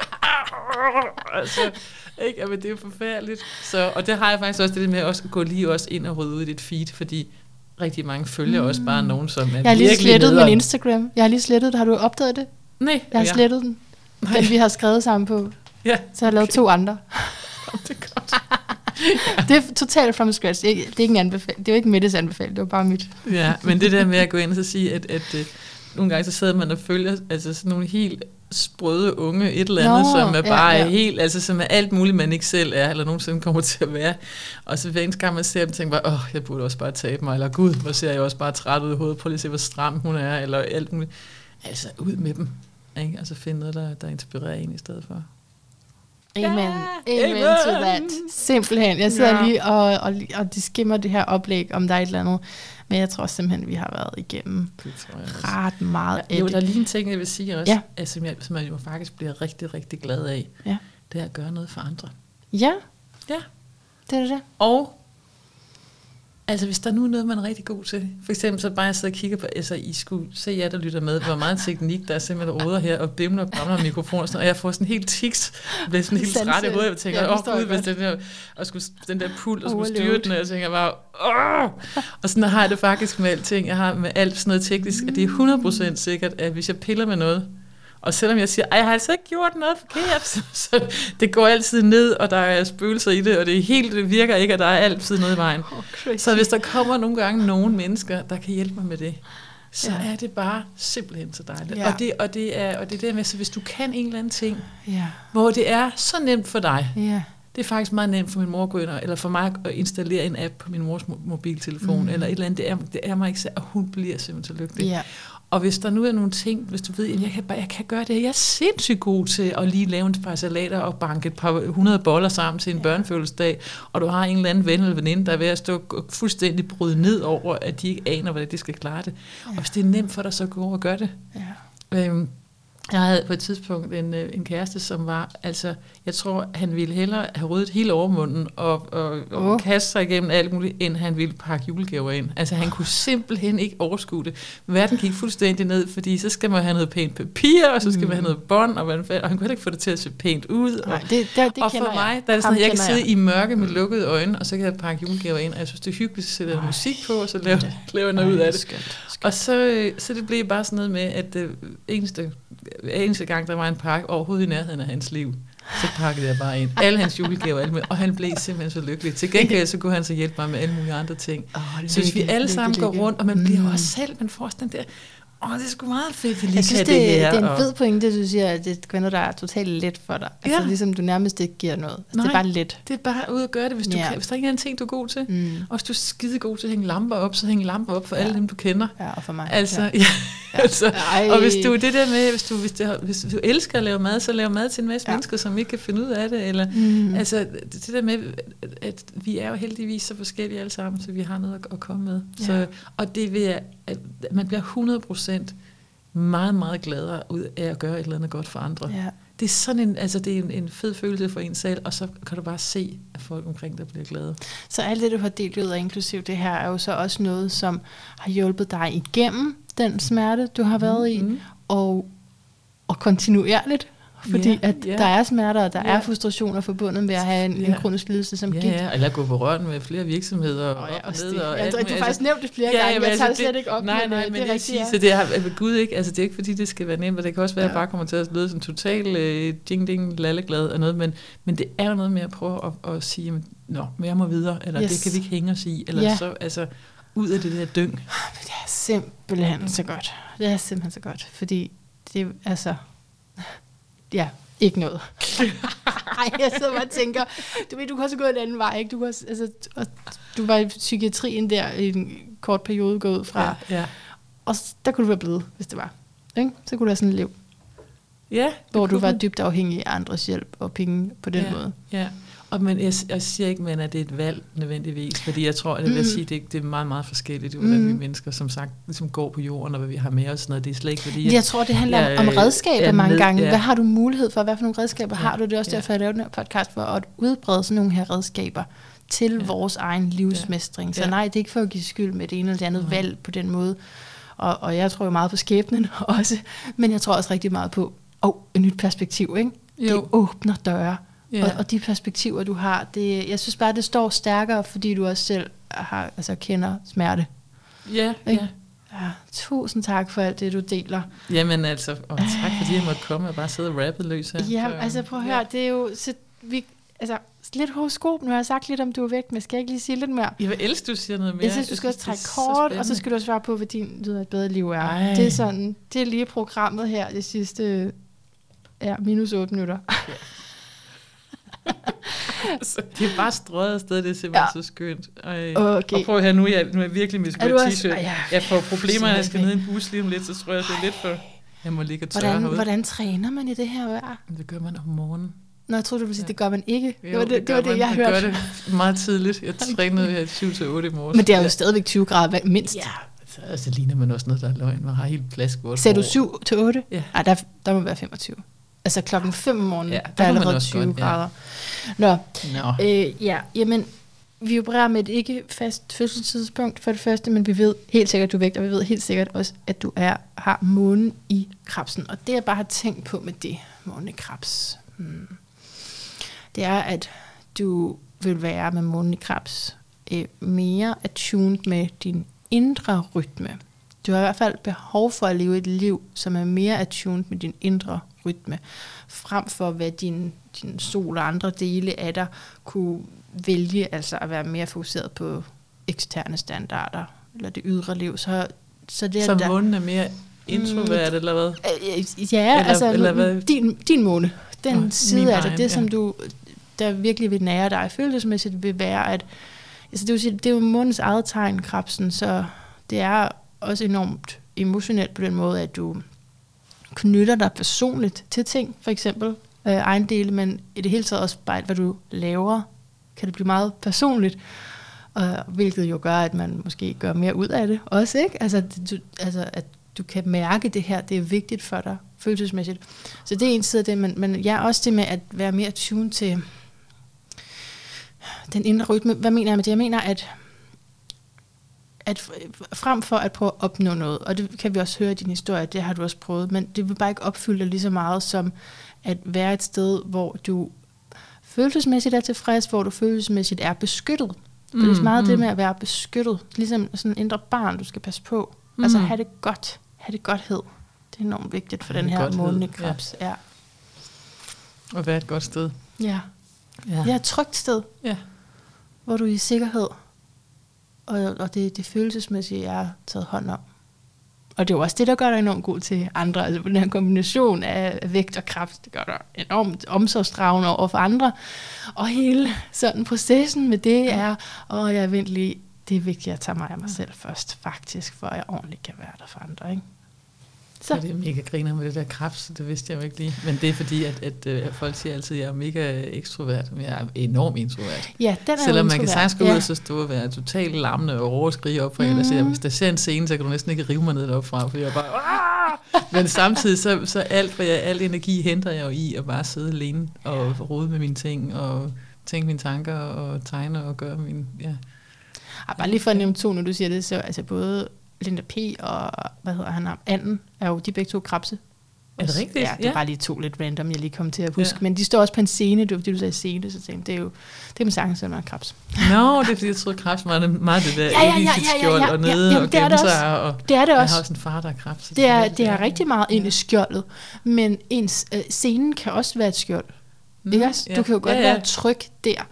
altså, ikke? Jamen, det er forfærdeligt. Så, og det har jeg faktisk også det med at også gå lige også ind og rydde ud i dit feed, fordi rigtig mange følger mm. også bare nogen, som er Jeg har lige slettet min nederen. Instagram. Jeg har lige slettet det. Har du opdaget det? Nej, Jeg har ja. slettet den. Den vi har skrevet sammen på. Ja, Så har jeg lavet to andre. det er godt. Det er totalt from scratch. Det er ikke, det er ikke en anbefaling. Det er jo ikke Mettes anbefaling. Det var bare mit. Ja, men det der med at gå ind og sige, at, at, at nogle gange så sidder man og følger altså sådan nogle helt sprøde unge et eller andet, Nå, som er ja, bare ja. helt, altså som er alt muligt, man ikke selv er, eller nogensinde kommer til at være. Og så hver gang man ser dem, tænker bare, åh, jeg burde også bare tabe mig, eller gud, hvor ser jeg også bare træt ud i hovedet, prøv lige at se, hvor stram hun er, eller alt muligt. Altså, ud med dem, ikke? Og så finde noget, der, der inspirerer en i stedet for. Amen. Ja, Amen, amen. to that. Simpelthen. Jeg sidder Ja. ja. lige og, og, og de skimmer det her oplæg, om der er et eller andet. Men jeg tror simpelthen, vi har været igennem Det tror jeg også. ret meget af Jo, det. der er lige en ting, jeg vil sige også, Ja. altså, som, jeg, som jeg jo faktisk bliver rigtig, rigtig glad af. Ja. Det er at gøre noget for andre. Ja, Ja. det er det. Og altså, hvis der nu er noget, man er rigtig god til, for eksempel så bare jeg sidder og kigger på, altså I skulle se jer, der lytter med, hvor meget teknik, der er simpelthen råder her, og bimler og bramler mikrofoner, og, sådan, og jeg får sådan helt tiks, bliver sådan helt træt i hovedet, jeg tænker, Ja, åh det oh, hvis den der, og skulle, den der pult, og skulle styre Overload. den, og jeg tænker bare, åh! Og sådan har jeg det faktisk med alting, jeg har med alt sådan noget teknisk, at det er 100% sikkert, at hvis jeg piller med noget, og selvom jeg siger, at jeg har altså ikke gjort noget forkert, så, så det går altid ned, og der er spøgelser i det, og det helt, det virker ikke, og der er altid noget i vejen. Oh, crazy. Så hvis der kommer nogle gange nogle mennesker, der kan hjælpe mig med det, så Ja. er det bare simpelthen så dejligt. Ja. Og, det, og, det er, og det er der med, så hvis du kan en eller anden ting, Ja, hvor det er så nemt for dig, ja. Det er faktisk meget nemt for min mor at gå ind, eller for mig at installere en app på min mors mo- mobiltelefon, Mm. eller et eller andet. Det er, det er mig ikke så, og hun bliver simpelthen så lykkelig. Ja. Og hvis der nu er nogle ting, hvis du ved, at jeg kan, jeg kan gøre det, jeg er sindssygt god til at lige lave en par salater og banke et par hundrede boller sammen til en Ja. børnefødselsdag, og du har en eller anden ven eller veninde, der er ved at stå fuldstændig bryde ned over, at de ikke aner, hvordan de skal klare det. Og hvis det er nemt for dig, så gå over og gør det. ja. Øhm, jeg havde på et tidspunkt en, øh, en kæreste, som var, altså, jeg tror, han ville hellere have ryddet hele overmunden og, og, og Åh. kaste sig igennem alt muligt, end han ville pakke julegaver ind. Altså, han kunne simpelthen ikke overskue det. Verden gik fuldstændig ned, fordi så skal man have noget pænt papir, og så skal Mm. man have noget bånd, og, man, og han kunne heller ikke få det til at se pænt ud. Og, Nej, det, det, det og for mig, jeg. der er det sådan, at jeg kan sidde i mørke med lukkede øjne, og så kan jeg pakke julegaver ind, og jeg synes, det er hyggeligt, jeg Ej. musik på, og så laver, Det- laver jeg noget ud af det. Skønt. Og så, øh, så det blev bare sådan noget med, at øh, eneste, eneste gang, der var en pakke overhovedet i nærheden af hans liv, så pakkede jeg bare ind. Alle hans julegaver, alle med, og han blev simpelthen så lykkelig. Til gengæld så kunne han så hjælpe mig med alle mulige andre ting. Oh, Så hvis vi alle sammen går rundt, og man bliver jo også selv, man får den der, åh, det er sgu meget fedt, at lige Jeg synes, det, det, her. det er en og- fed pointe, du siger, at det er kvinder, der er totalt let for dig. Altså Ja. ligesom du nærmest ikke giver noget. Altså, det er Nej. bare let. Det er bare ud at gøre det, hvis, du Ja. kan, hvis der ikke er en ting, du er god til. Mm. Og hvis du er skide god til at hænge lamper op, så hæng lamper op for Ja. alle dem, du kender. Ja, og for mig. Altså, ja. ja. altså, Ej. og hvis du det der med, hvis du, hvis, det, hvis du elsker at lave mad, så lav mad til en masse Ja. mennesker, som ikke kan finde ud af det. Eller, Mm. Altså, det, der med, at, at vi er jo heldigvis så forskellige alle sammen, så vi har noget at, at komme med. Ja. Så, og det vil jeg, at man bliver 100% meget, meget gladere ud af at gøre et eller andet godt for andre. ja. Det er sådan en, altså det er en, en fed følelse for en selv, og så kan du bare se, at folk omkring dig bliver glade. Så alt det, du har delt ud af, inklusiv det her, er jo så også noget, som har hjulpet dig igennem den smerte, du har været i, Mm. og, og kontinuerligt. Fordi Ja, at ja. der er smerter, og der Ja. er frustrationer forbundet med at have en, en Ja. kronisk lidelse som Ja, gigt. ja, eller gå på røren med flere virksomheder og, Og ja, og ned. Og alt du har muligt. faktisk nævnt det flere gange, men jeg altså, tager det slet ikke op. Nej, nej, men øh, det, det rigtigt, sige, ja. så det er ved Gud ikke, altså det er ikke fordi, det skal være nemt, og det kan også være, at Ja. jeg bare kommer til at lyde sådan total øh, ding ding lalleglad og noget, men, men det er jo noget med at prøve at, at sige, jamen, nå, men jeg må videre, eller Yes. det kan vi ikke hænge os i, eller Ja. så, altså, ud af det der dyng. Men det er simpelthen så godt. Det er simpelthen så godt, fordi det er altså... Ja, ikke noget. Ej, jeg sidder bare og tænker, du ved, du kan også gå en anden vej, ikke? Du, kan også, altså, og du var i psykiatrien der i en kort periode gået ud fra, ja. ja. og der kunne du være blevet, hvis det var. Ikke? Så kunne du have sådan et liv, ja hvor du kunne var dybt afhængig af andres hjælp og penge på den ja, måde. Ja, og men jeg, jeg siger ikke, men at det er et valg nødvendigvis, fordi jeg tror, at jeg vil Mm. sige, det, det er meget, meget forskelligt, hvordan Mm. vi mennesker, som sagt, ligesom går på jorden, og hvad vi har med os, sådan noget. det er slet ikke, fordi... Jeg tror, det handler jeg, om, om redskaber er mange med- gange. ja. Hvad har du mulighed for? Hvad for nogle redskaber Ja, har du? Det er også ja. derfor, jeg lavede den her podcast, for at udbrede sådan nogle her redskaber til Ja. vores egen livsmestring. Så Ja. nej, det er ikke for at give skyld med det ene eller det andet Nej. valg på den måde. Og, og jeg tror jo meget på skæbnen også, men jeg tror også rigtig meget på oh, et nyt perspektiv. Ikke? Det Jo. åbner døre. Ja. Og, og de perspektiver, du har, det, jeg synes bare, det står stærkere, fordi du også selv har, altså, kender smerte. Ja, Ikke? ja. Ja, tusind tak for alt det, du deler. Jamen altså, og tak fordi jeg måtte komme og bare sidde og rappe løs her. Ja, Så, altså prøv at høre, ja. det er jo, så vi, altså, lidt horoskop, nu har jeg sagt lidt om, du er væk, men skal jeg ikke lige sige lidt mere? Jeg vil elske, du siger noget mere. Jeg synes, du skal også trække så kort, og så skal du også svare på, hvad din lyder et bedre liv er. Ej. Det er sådan, det er lige programmet her, det sidste, ja, minus 8 minutter. Altså, det er bare strøget afsted, det er simpelthen Ja. ja. så skønt. Okay. Og prøv høre, nu jeg, nu er jeg virkelig også- t-shirt. Ej, ja. Jeg får problemer, jeg skal ned i en bus lige om lidt, så tror jeg, det er lidt for... Jeg må ligge og tørre Hvordan, herude. hvordan træner man i det her vejr? Det gør man om morgenen. Nå, jeg troede, du ville sige, Ja. det gør man ikke. Det Jo, var det, det, gør var det man. jeg Jeg hørte. gør det meget tidligt. Jeg trænede her 7 til 8 i morges. Men det er jo stadigvæk 20 grader mindst. Ja, så altså, ligner man også noget, der er løgn. Man har helt plaskvort. Sagde du 7 til 8? Ja. Nej, der, der må være 25. Altså klokken 5 om morgenen, Ja, ja, der der er allerede også 20 godt, ja. grader. Nå, Nå. Øh, ja, jamen, vi opererer med et ikke fast fødselstidspunkt for det første, men vi ved helt sikkert, at du er vægt, og vi ved helt sikkert også, at du er, har månen i krabsen. Og det, jeg bare har tænkt på med det, månen i krabs, hmm, det er, at du vil være med månen i krabs øh, mere attuned med din indre rytme. Du har i hvert fald behov for at leve et liv, som er mere attuned med din indre rytme, frem for hvad din, din sol og andre dele af dig kunne vælge, altså at være mere fokuseret på eksterne standarder, eller det ydre liv. Så, så det er Så der, månen er mere introvert, eller hvad? Øh, Ja, Eller- altså eller hvad? din, din måne, den Nå, side af det, egen, det ja. som du, der virkelig vil nære dig følelsesmæssigt, vil være, at altså det, vil sige, det er jo mundens eget tegn, krabsen, så det er også enormt emotionelt på den måde, at du knytter dig personligt til ting, for eksempel øh, ejendele, men i det hele taget også bare, hvad du laver, kan det blive meget personligt, øh, hvilket jo gør, at man måske gør mere ud af det også, ikke? Altså, du, altså at du kan mærke det her, det er vigtigt for dig, følelsesmæssigt. Så det er en side af det, men, men jeg er også det med at være mere tune til den indre rytme. Hvad mener jeg med det? Jeg mener, at at frem for at prøve at opnå noget, og det kan vi også høre i din historie, det har du også prøvet, men det vil bare ikke opfylde dig lige så meget som at være et sted, hvor du følelsesmæssigt er tilfreds, hvor du følelsesmæssigt er beskyttet. Mm, det er så meget mm. det med at være beskyttet, ligesom sådan en indre barn, du skal passe på. Mm. Altså have det godt, have det godthed. Det er enormt vigtigt for den her månedlige krebs. Ja. ja. Og være et godt sted. Ja. Ja, ja et trygt sted. Ja. Hvor du er i sikkerhed og, og det, det følelsesmæssige er taget hånd om. Og det er jo også det, der gør dig enormt god til andre. Altså den her kombination af vægt og kraft, det gør dig enormt omsorgsdragende over for andre. Og hele sådan processen med det er, og jeg er ventlig, det er vigtigt, at jeg tager mig af mig selv først, faktisk, for at jeg ordentligt kan være der for andre. Ikke? Så. Ja, det er mega griner med det der så det vidste jeg jo ikke lige. Men det er fordi, at, at, at øh, folk siger altid, at jeg er mega ekstrovert, men jeg er enormt introvert. Ja, den er Selvom man kan sagtens gå ud og så stå og være totalt lammende og råskrige op for mm. og siger, hvis der ser en scene, så kan du næsten ikke rive mig ned deroppe fra, fordi jeg bare... Aah! Men samtidig, så, så alt, for jeg, al energi henter jeg jo i at bare sidde alene og rode med mine ting, og tænke mine tanker, og tegne og gøre min... Ja. Ja, bare lige for at nævne to, når du siger det, så altså både Linda P. og, hvad hedder han, Anden, er jo de begge to krabse. Er det rigtigt? Ja, det er ja. bare lige to lidt random, jeg lige kom til at huske. Ja. Men de står også på en scene, det var fordi du sagde scene, så tænkte det er jo, det er med sangen, så er krebs. Nå, no, det er fordi, jeg troede, krebs var meget det der ja, ja, ja, ja, ja, ja, og nede ja, og gemme sig. Og det er det også. Jeg har også en far, der er krebs. Det er, det er rigtig meget ind i skjoldet. Men ens, øh, scenen kan også være et skjold. Mm, ikke også? Ja. Du kan jo godt ja, ja. være tryg der.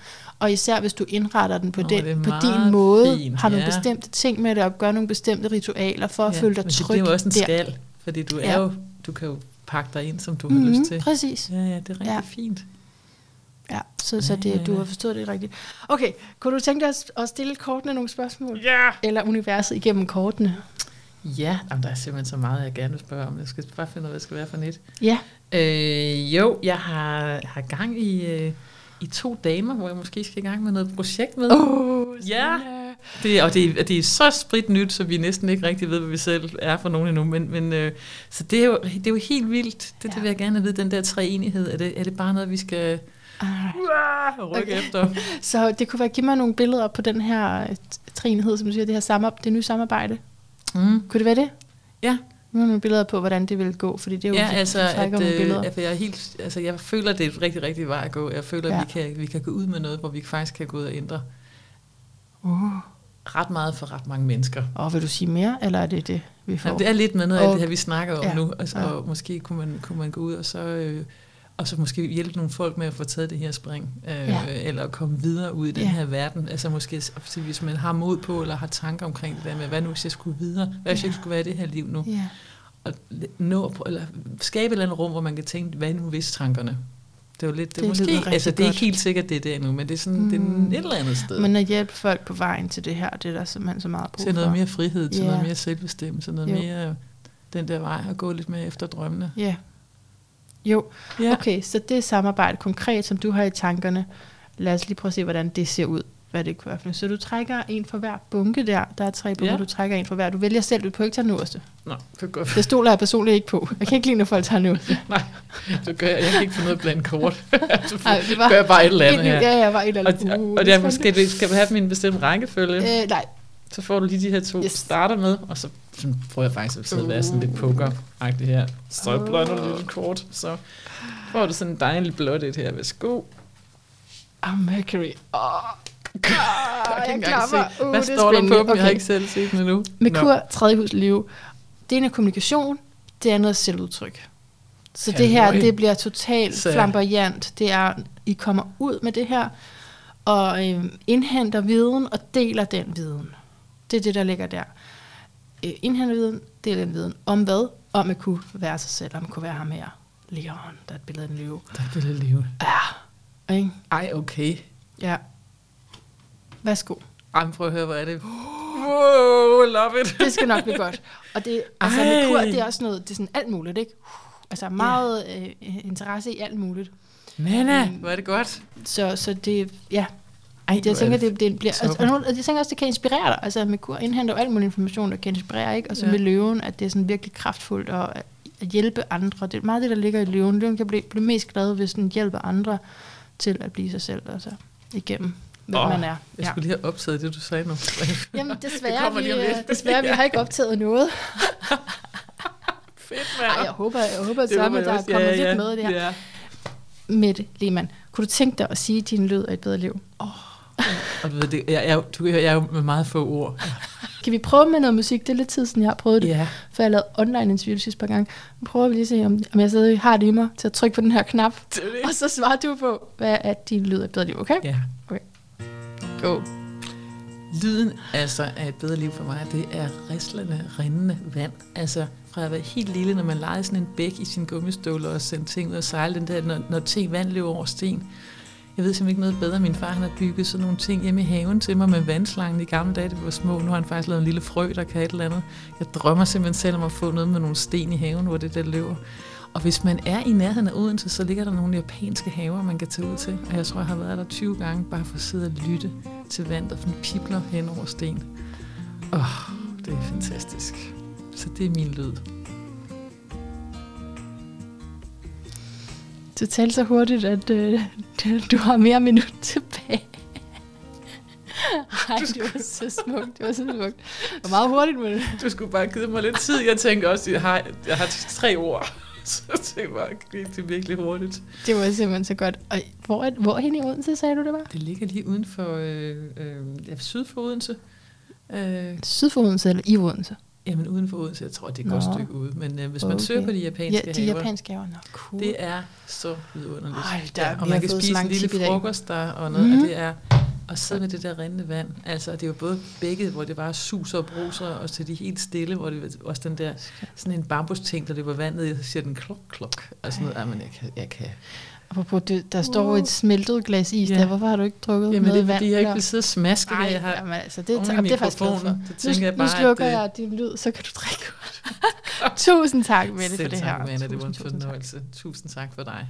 Og især hvis du indretter den på, oh, den, på din måde, fint, har nogle ja. bestemte ting med det, og gør nogle bestemte ritualer for at ja, føle dig tryg det er jo også en der. skal, fordi du, er ja. jo, du kan jo pakke dig ind, som du mm-hmm, har lyst til. Præcis. Ja, ja, det er rigtig ja. fint. Ja, så, så det, du har forstået det rigtigt. Okay, kunne du tænke dig at stille kortene nogle spørgsmål? Ja! Eller universet igennem kortene? Ja, jamen, der er simpelthen så meget, jeg gerne vil spørge om. Jeg skal bare finde ud af, hvad det skal være for net. Ja. Øh, jo, jeg har, har gang i... Øh, i to damer, hvor jeg måske skal i gang med noget projekt med. Oh, ja, det, og det, det er så sprit nyt, så vi næsten ikke rigtig ved, hvad vi selv er for nogen endnu. Men, men, øh, så det er, jo, det er jo helt vildt. Det, ja. det vil jeg gerne vide, den der treenighed. Er det, er det bare noget, vi skal uh, rykke okay. efter? så det kunne være, give mig nogle billeder på den her øh, treenighed, som du siger, det her sammen, det nye samarbejde. Mm. Kunne det være det? Ja. Nu har nogle billeder på, hvordan det vil gå, fordi det er jo ja, altså, at, nogle øh, billeder. Altså, jeg, er helt, altså, jeg føler, det er et rigtig, rigtig vej at gå. Jeg føler, ja. at vi kan, vi kan gå ud med noget, hvor vi faktisk kan gå ud og ændre uh. ret meget for ret mange mennesker. Og vil du sige mere, eller er det det, vi får? Jamen, det er lidt med noget af det her, vi snakker om ja. nu. Altså, ja. Og måske kunne man, kunne man gå ud og så... Øh, og så måske hjælpe nogle folk med at få taget det her spring, øh, ja. eller komme videre ud i den ja. her verden. Altså måske, hvis man har mod på, eller har tanker omkring det der med, hvad nu hvis jeg skulle videre, hvad hvis ja. jeg skulle være i det her liv nu. Ja at nå, eller skabe et eller andet rum, hvor man kan tænke, hvad nu hvis tankerne? Det er jo lidt, det, det måske, altså det er ikke helt sikkert, det er det endnu, men det er sådan, mm. det er et eller andet sted. Men at hjælpe folk på vejen til det her, det er der simpelthen så meget brug Til noget mere frihed, til yeah. noget mere selvbestemmelse, noget jo. mere den der vej at gå lidt mere efter drømmene. Ja. Jo, yeah. okay, så det samarbejde konkret, som du har i tankerne, lad os lige prøve at se, hvordan det ser ud hvad det kunne være Så du trækker en for hver bunke der. Der er tre bunker, ja. du trækker en for hver. Du vælger selv, du kan ikke tage den øverste. Nå, det går. Det stoler jeg personligt ikke på. Jeg kan ikke lide, når folk tager den øverste. Nej, det gør jeg. Jeg kan ikke få noget blandt kort. så Ej, det var gør jeg bare et eller andet her. Ja, ja, bare et eller andet. Og, og det er måske, det, skal vi have dem i en bestemt rækkefølge? Øh, nej. Så får du lige de her to yes. starter med, og så prøver jeg faktisk at sidde og være sådan lidt poker her. Så blander du lidt kort, så får du sådan en dejlig blåt et her. Værsgo. Ah, Mercury. Oh. Ah, jeg, jeg se. Uh, Hvad står der på dem? Okay. Jeg har ikke selv set den endnu. Merkur, no. tredje hus liv. Det ene er kommunikation, det andet er selvudtryk. Så Halløj. det her, det bliver totalt Så. flamboyant. Det er, I kommer ud med det her, og øh, indhenter viden og deler den viden. Det er det, der ligger der. Øh, indhenter viden, deler den viden. Om hvad? Om at kunne være sig selv, om at kunne være ham her. Leon, der er et billede af en løve. Der er et billede af en løve. Ja, Ikke? Ej, okay. Ja. Værsgo. Ej, prøv at høre, hvor er det. Wow, love it. Det skal nok blive godt. Og det, altså, Ej. med kur, det er også noget, det er sådan alt muligt, ikke? Altså meget øh, interesse i alt muligt. Nana, Mm. hvor er det godt. Så, så det, ja, Ej, det, jeg tænker, det, det bliver, altså, og nogle- og jeg tænker også, det kan inspirere dig. Altså med kur indhenter jo alt mulig information, der kan inspirere, ikke? Og så Ja. med løven, at det er sådan virkelig kraftfuldt og at at hjælpe andre. Det er meget det, der ligger i løven. Løven kan blive, blive mest glad, hvis den hjælper andre til at blive sig selv, altså igennem, hvem Åh, man er. Jeg skulle lige have optaget det, du sagde nu. Jamen Det desværre, kommer vi, øh, desværre vi har ikke optaget noget. Fedt, Ej, jeg håber, jeg håber, Det det at jeg der er kommet Ja, lidt ja, med det her. Ja. Mette Lehmann, kunne du tænke dig at sige din lyd af et bedre liv? Og du ved, det, jeg, jeg, du jeg er jo med meget få ord. Kan vi prøve med noget musik? Det er lidt tid siden, jeg har prøvet det. Ja. For jeg lavet online interview sidste par gange. Nu prøver vi lige at se, om, om jeg stadig har det i mig til at trykke på den her knap. Det det. Og så svarer du på, hvad er din lyd af et bedre liv, okay? Ja. Go. Lyden altså af et bedre liv for mig, det er rislende, rindende vand. Altså fra at være helt lille, når man legede sådan en bæk i sin gummistøvler og sendte ting ud og sejle, den der, når, når ting vand løber over sten. Jeg ved simpelthen ikke noget bedre. Min far han har bygget sådan nogle ting hjemme i haven til mig med vandslangen i gamle dage, Det var små. Nu har han faktisk lavet en lille frø, der kan et eller andet. Jeg drømmer simpelthen selv om at få noget med nogle sten i haven, hvor det der løber. Og hvis man er i nærheden af Odense, så ligger der nogle japanske haver, man kan tage ud til. Og jeg tror, jeg har været der 20 gange, bare for at sidde og lytte til vand, der pipler hen over sten. Åh, oh, det er fantastisk. Så det er min lyd. Du talte så hurtigt, at øh, du har mere minut tilbage. Ej, det var så smukt. Det var så smukt. Det var meget hurtigt med det. Du skulle bare give mig lidt tid. Jeg tænker også, at jeg har, jeg har tre ord. Så jeg tænker bare, det er virkelig hurtigt. Det var simpelthen så godt. Og hvor, er, hvor hen i Odense, sagde du det var? Det ligger lige uden for, øh, øh, ja, syd for Odense. Øh, Syd for Odense eller i Odense? Jamen uden for Odense, jeg tror, det er et godt stykke ude. Men øh, hvis man Okay. søger på de japanske Ja, de haver, japanske haver. Nå, cool. det er så vidunderligt. Ej, der- ja, og man kan spise en lille frokost der og noget, mm. og det er at sidde med det der rindende vand. Altså, det er jo både begge, hvor det bare suser og bruser, og til de helt stille, hvor det også den der, sådan en bambusting, der løber vandet og så siger den klok, klok, og sådan noget. Jamen, jeg kan, jeg kan. Apropos, det, der står et smeltet glas is Ja. der. Hvorfor har du ikke drukket Jamen, noget det er vand? fordi, jeg ikke vil sidde og smaske Ej, det, jeg har. jamen, altså, det, oven i det, det er faktisk glad for. Det Nu, jeg nu bare, slukker at, jeg din lyd, så kan du drikke godt. Tusind tak, Mette, for Selv det tak, her. Manna, det var en Tusind, tusind fornøjelse. Tusind tak for dig.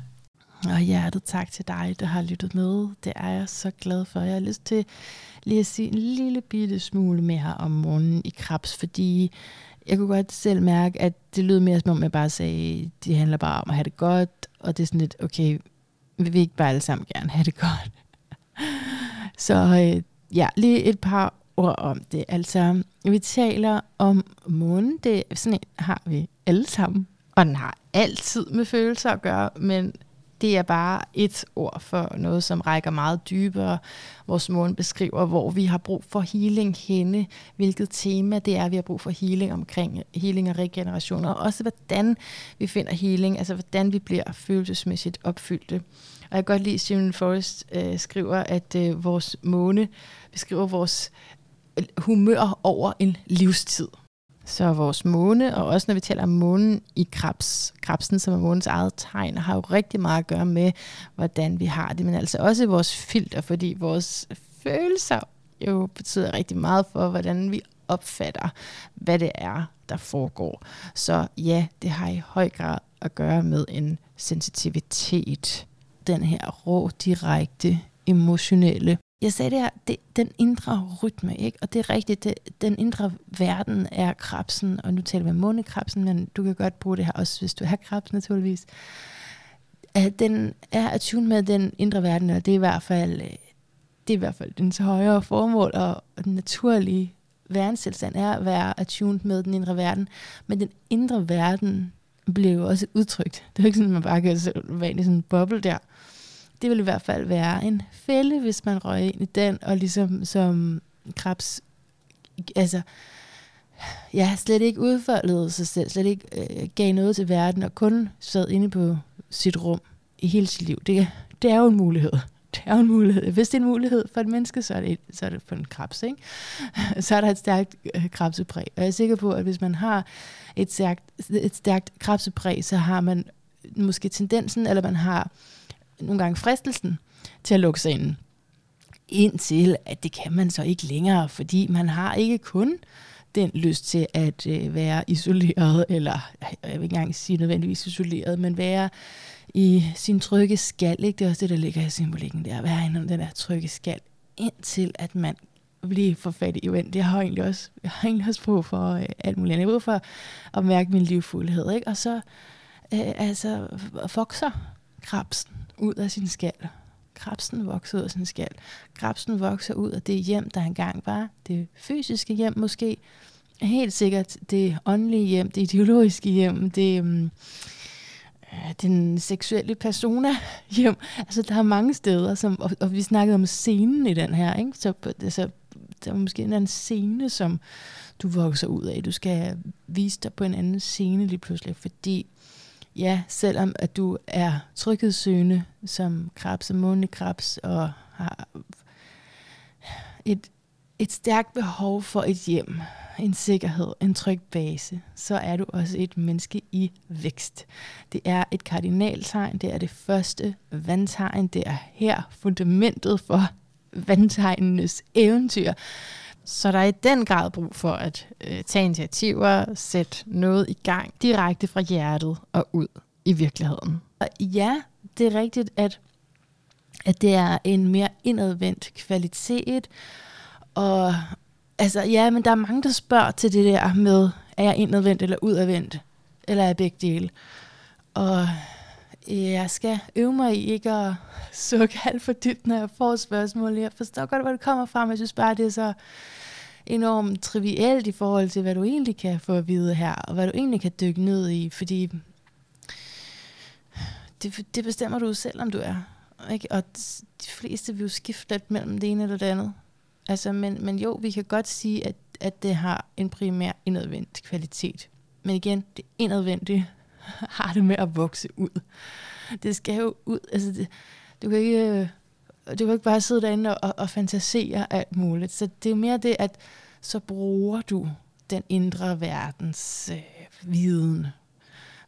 Og hjertet tak til dig, der har lyttet med. Det er jeg så glad for. Jeg har lyst til lige at sige en lille bitte smule mere om morgenen i Krabs, fordi jeg kunne godt selv mærke, at det lød mere som om, jeg bare sagde, det handler bare om at have det godt, og det er sådan lidt, okay, vi vil ikke bare alle sammen gerne have det godt. Så øh, ja, lige et par ord om det. Altså, vi taler om månen. Det sådan en har vi alle sammen, og den har altid med følelser at gøre, men det er bare et ord for noget, som rækker meget dybere. Vores måne beskriver, hvor vi har brug for healing henne, hvilket tema det er, vi har brug for healing omkring healing og regeneration, og også hvordan vi finder healing, altså hvordan vi bliver følelsesmæssigt opfyldte. Og jeg kan godt lide, at Simon Forrest øh, skriver, at øh, vores måne beskriver vores humør over en livstid. Så vores måne, og også når vi taler om månen i krebs, krebsen, som er månens eget tegn, har jo rigtig meget at gøre med, hvordan vi har det, men altså også vores filter, fordi vores følelser jo betyder rigtig meget for, hvordan vi opfatter, hvad det er, der foregår. Så ja, det har i høj grad at gøre med en sensitivitet. Den her rå, direkte, emotionelle jeg sagde det her, det, den indre rytme, ikke? og det er rigtigt, det, den indre verden er krabsen, og nu taler vi om månekrabsen, men du kan godt bruge det her også, hvis du er krabs naturligvis. At den er attuned med den indre verden, og det er i hvert fald, øh, det er i hvert fald dens højere formål, og, og den naturlige verdenstilstand er at være attuned med den indre verden, men den indre verden bliver jo også udtrykt. Det er jo ikke sådan, at man bare kan være i sådan en boble der det vil i hvert fald være en fælde, hvis man røg ind i den, og ligesom som krebs, altså, ja, slet ikke udfoldede sig selv, slet ikke øh, gav noget til verden, og kun sad inde på sit rum i hele sit liv. Det, det er jo en mulighed. Det er jo en mulighed. Hvis det er en mulighed for et menneske, så er det, så er det for en krebs, ikke? Så er der et stærkt øh, krebsepræg. Og jeg er sikker på, at hvis man har et stærkt, et stærkt krebsepræg, så har man måske tendensen, eller man har nogle gange fristelsen til at lukke sig ind. Indtil at det kan man så ikke længere, fordi man har ikke kun den lyst til at øh, være isoleret, eller jeg vil ikke engang sige nødvendigvis isoleret, men være i sin trygge skal. Ikke? Det er også det, der ligger i symbolikken der, at være inden den der trygge skal, indtil at man blive for fattig event. Jeg har egentlig også, jeg har egentlig også brug for øh, alt muligt. Jeg har brug for at mærke min livfuldhed. Ikke? Og så øh, altså, vokser krabsen ud af sin skal. Krabsen vokser ud af sin skal. Krabsen vokser ud af det hjem, der engang var. Det fysiske hjem måske. Helt sikkert det åndelige hjem, det ideologiske hjem, det... Øhm, øh, den seksuelle persona hjem. Altså, der er mange steder, som, og, og vi snakkede om scenen i den her, ikke? Så, altså, der er måske en anden scene, som du vokser ud af. Du skal vise dig på en anden scene lige pludselig, fordi ja, selvom at du er tryghedssøgende som krebs og månekrabs, og har et, et stærkt behov for et hjem, en sikkerhed, en tryg base, så er du også et menneske i vækst. Det er et kardinaltegn, det er det første vandtegn, det er her fundamentet for vandtegnenes eventyr. Så der er i den grad brug for at øh, tage initiativer, sætte noget i gang direkte fra hjertet og ud i virkeligheden. Og ja, det er rigtigt, at, at det er en mere indadvendt kvalitet, og altså ja, men der er mange, der spørger til det der med, er jeg indadvendt eller udadvendt, eller er begge dele. Og jeg skal øve mig i ikke at sukke alt for dybt, når jeg får spørgsmål. Jeg forstår godt, hvor det kommer fra, men jeg synes bare, det er så enormt trivielt i forhold til, hvad du egentlig kan få at vide her, og hvad du egentlig kan dykke ned i, fordi det, det bestemmer du selv, om du er. Ikke? Og de fleste vil jo skifte lidt mellem det ene eller det andet. Altså, men, men jo, vi kan godt sige, at, at det har en primær indadvendt kvalitet. Men igen, det indadvendte har det med at vokse ud. Det skal jo ud. Altså, det, du kan ikke... Øh, du kan ikke bare sidde derinde og, og fantasere alt muligt. Så det er mere det, at så bruger du den indre verdens øh, viden,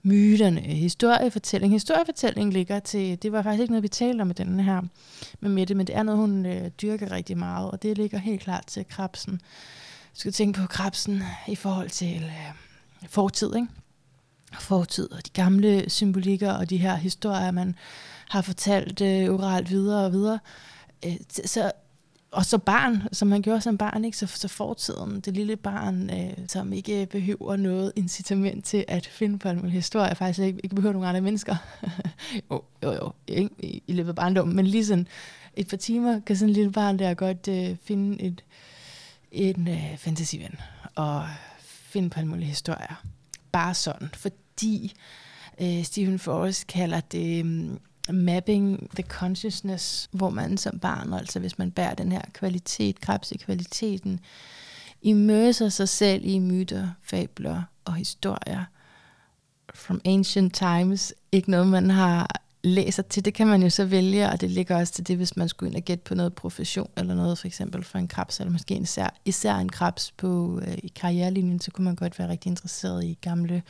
myterne, historiefortælling. Historiefortælling ligger til, det var faktisk ikke noget, vi talte om med den her med Mette, men det er noget, hun øh, dyrker rigtig meget, og det ligger helt klart til krabsen. Du skal tænke på krabsen i forhold til øh, fortid, ikke? Fortid og de gamle symbolikker og de her historier, man har fortalt øh, oralt videre og videre. Øh, så og så barn, som man gjorde som barn, ikke? Så, så fortiden, det lille barn, øh, som ikke behøver noget incitament til at finde på en historie, faktisk ikke, ikke behøver nogen andre mennesker. jo, jo, jo, ikke? I, i løbet af barndommen, men lige sådan et par timer kan sådan en lille barn der godt øh, finde et, en øh, fantasiven og finde på en mulig historier. Bare sådan, fordi øh, Stephen Forrest kalder det... Mm, mapping the consciousness, hvor man som barn, altså hvis man bærer den her kvalitet, krebs i kvaliteten, immerser sig selv i myter, fabler og historier from ancient times. Ikke noget, man har læser til. Det kan man jo så vælge, og det ligger også til det, hvis man skulle ind og gætte på noget profession eller noget, for eksempel for en krebs, eller måske især, især en krebs på, øh, i karrierelinjen, så kunne man godt være rigtig interesseret i gamle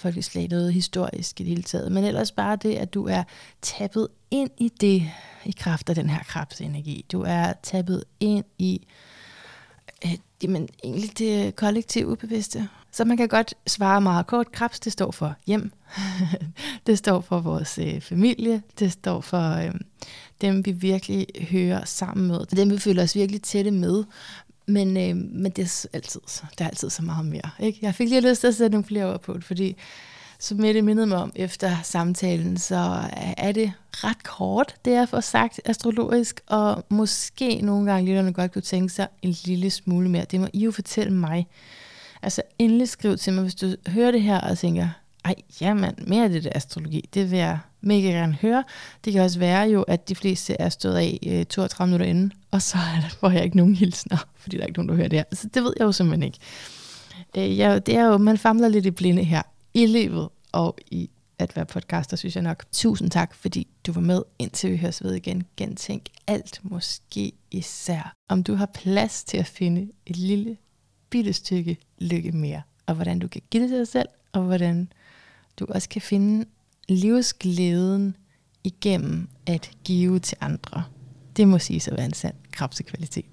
folkeslag, noget historisk i det hele taget. Men ellers bare det, at du er tappet ind i det, i kraft af den her krebsenergi. Du er tappet ind i øh, det, egentlig det kollektive ubevidste. Så man kan godt svare meget kort. Krebs, det står for hjem. det står for vores øh, familie. Det står for øh, dem, vi virkelig hører sammen med. Dem, vi føler os virkelig tætte med. Men, øh, men det er altid, det er altid så meget mere. Ikke? Jeg fik lige lyst til at sætte nogle flere ord på det, fordi som Mette mindede mig om efter samtalen, så er det ret kort, det jeg får sagt astrologisk, og måske nogle gange lytterne godt kunne tænke sig en lille smule mere. Det må I jo fortælle mig. Altså endelig skriv til mig, hvis du hører det her og tænker, ej, jamen, mere af det der astrologi, det vil jeg mega gerne høre. Det kan også være jo, at de fleste er stået af øh, 32 minutter inden, og så får jeg ikke nogen hilsner, fordi der er ikke nogen, der hører det her. Så det ved jeg jo simpelthen ikke. Øh, ja, det er jo, man famler lidt i blinde her i livet og i at være podcaster, synes jeg nok. Tusind tak, fordi du var med, indtil vi høres ved igen. Gentænk alt, måske især, om du har plads til at finde et lille bitte stykke lykke mere, og hvordan du kan give det til dig selv, og hvordan du også kan finde livsglæden igennem at give til andre. Det må sige at være en sand krabsekvalitet.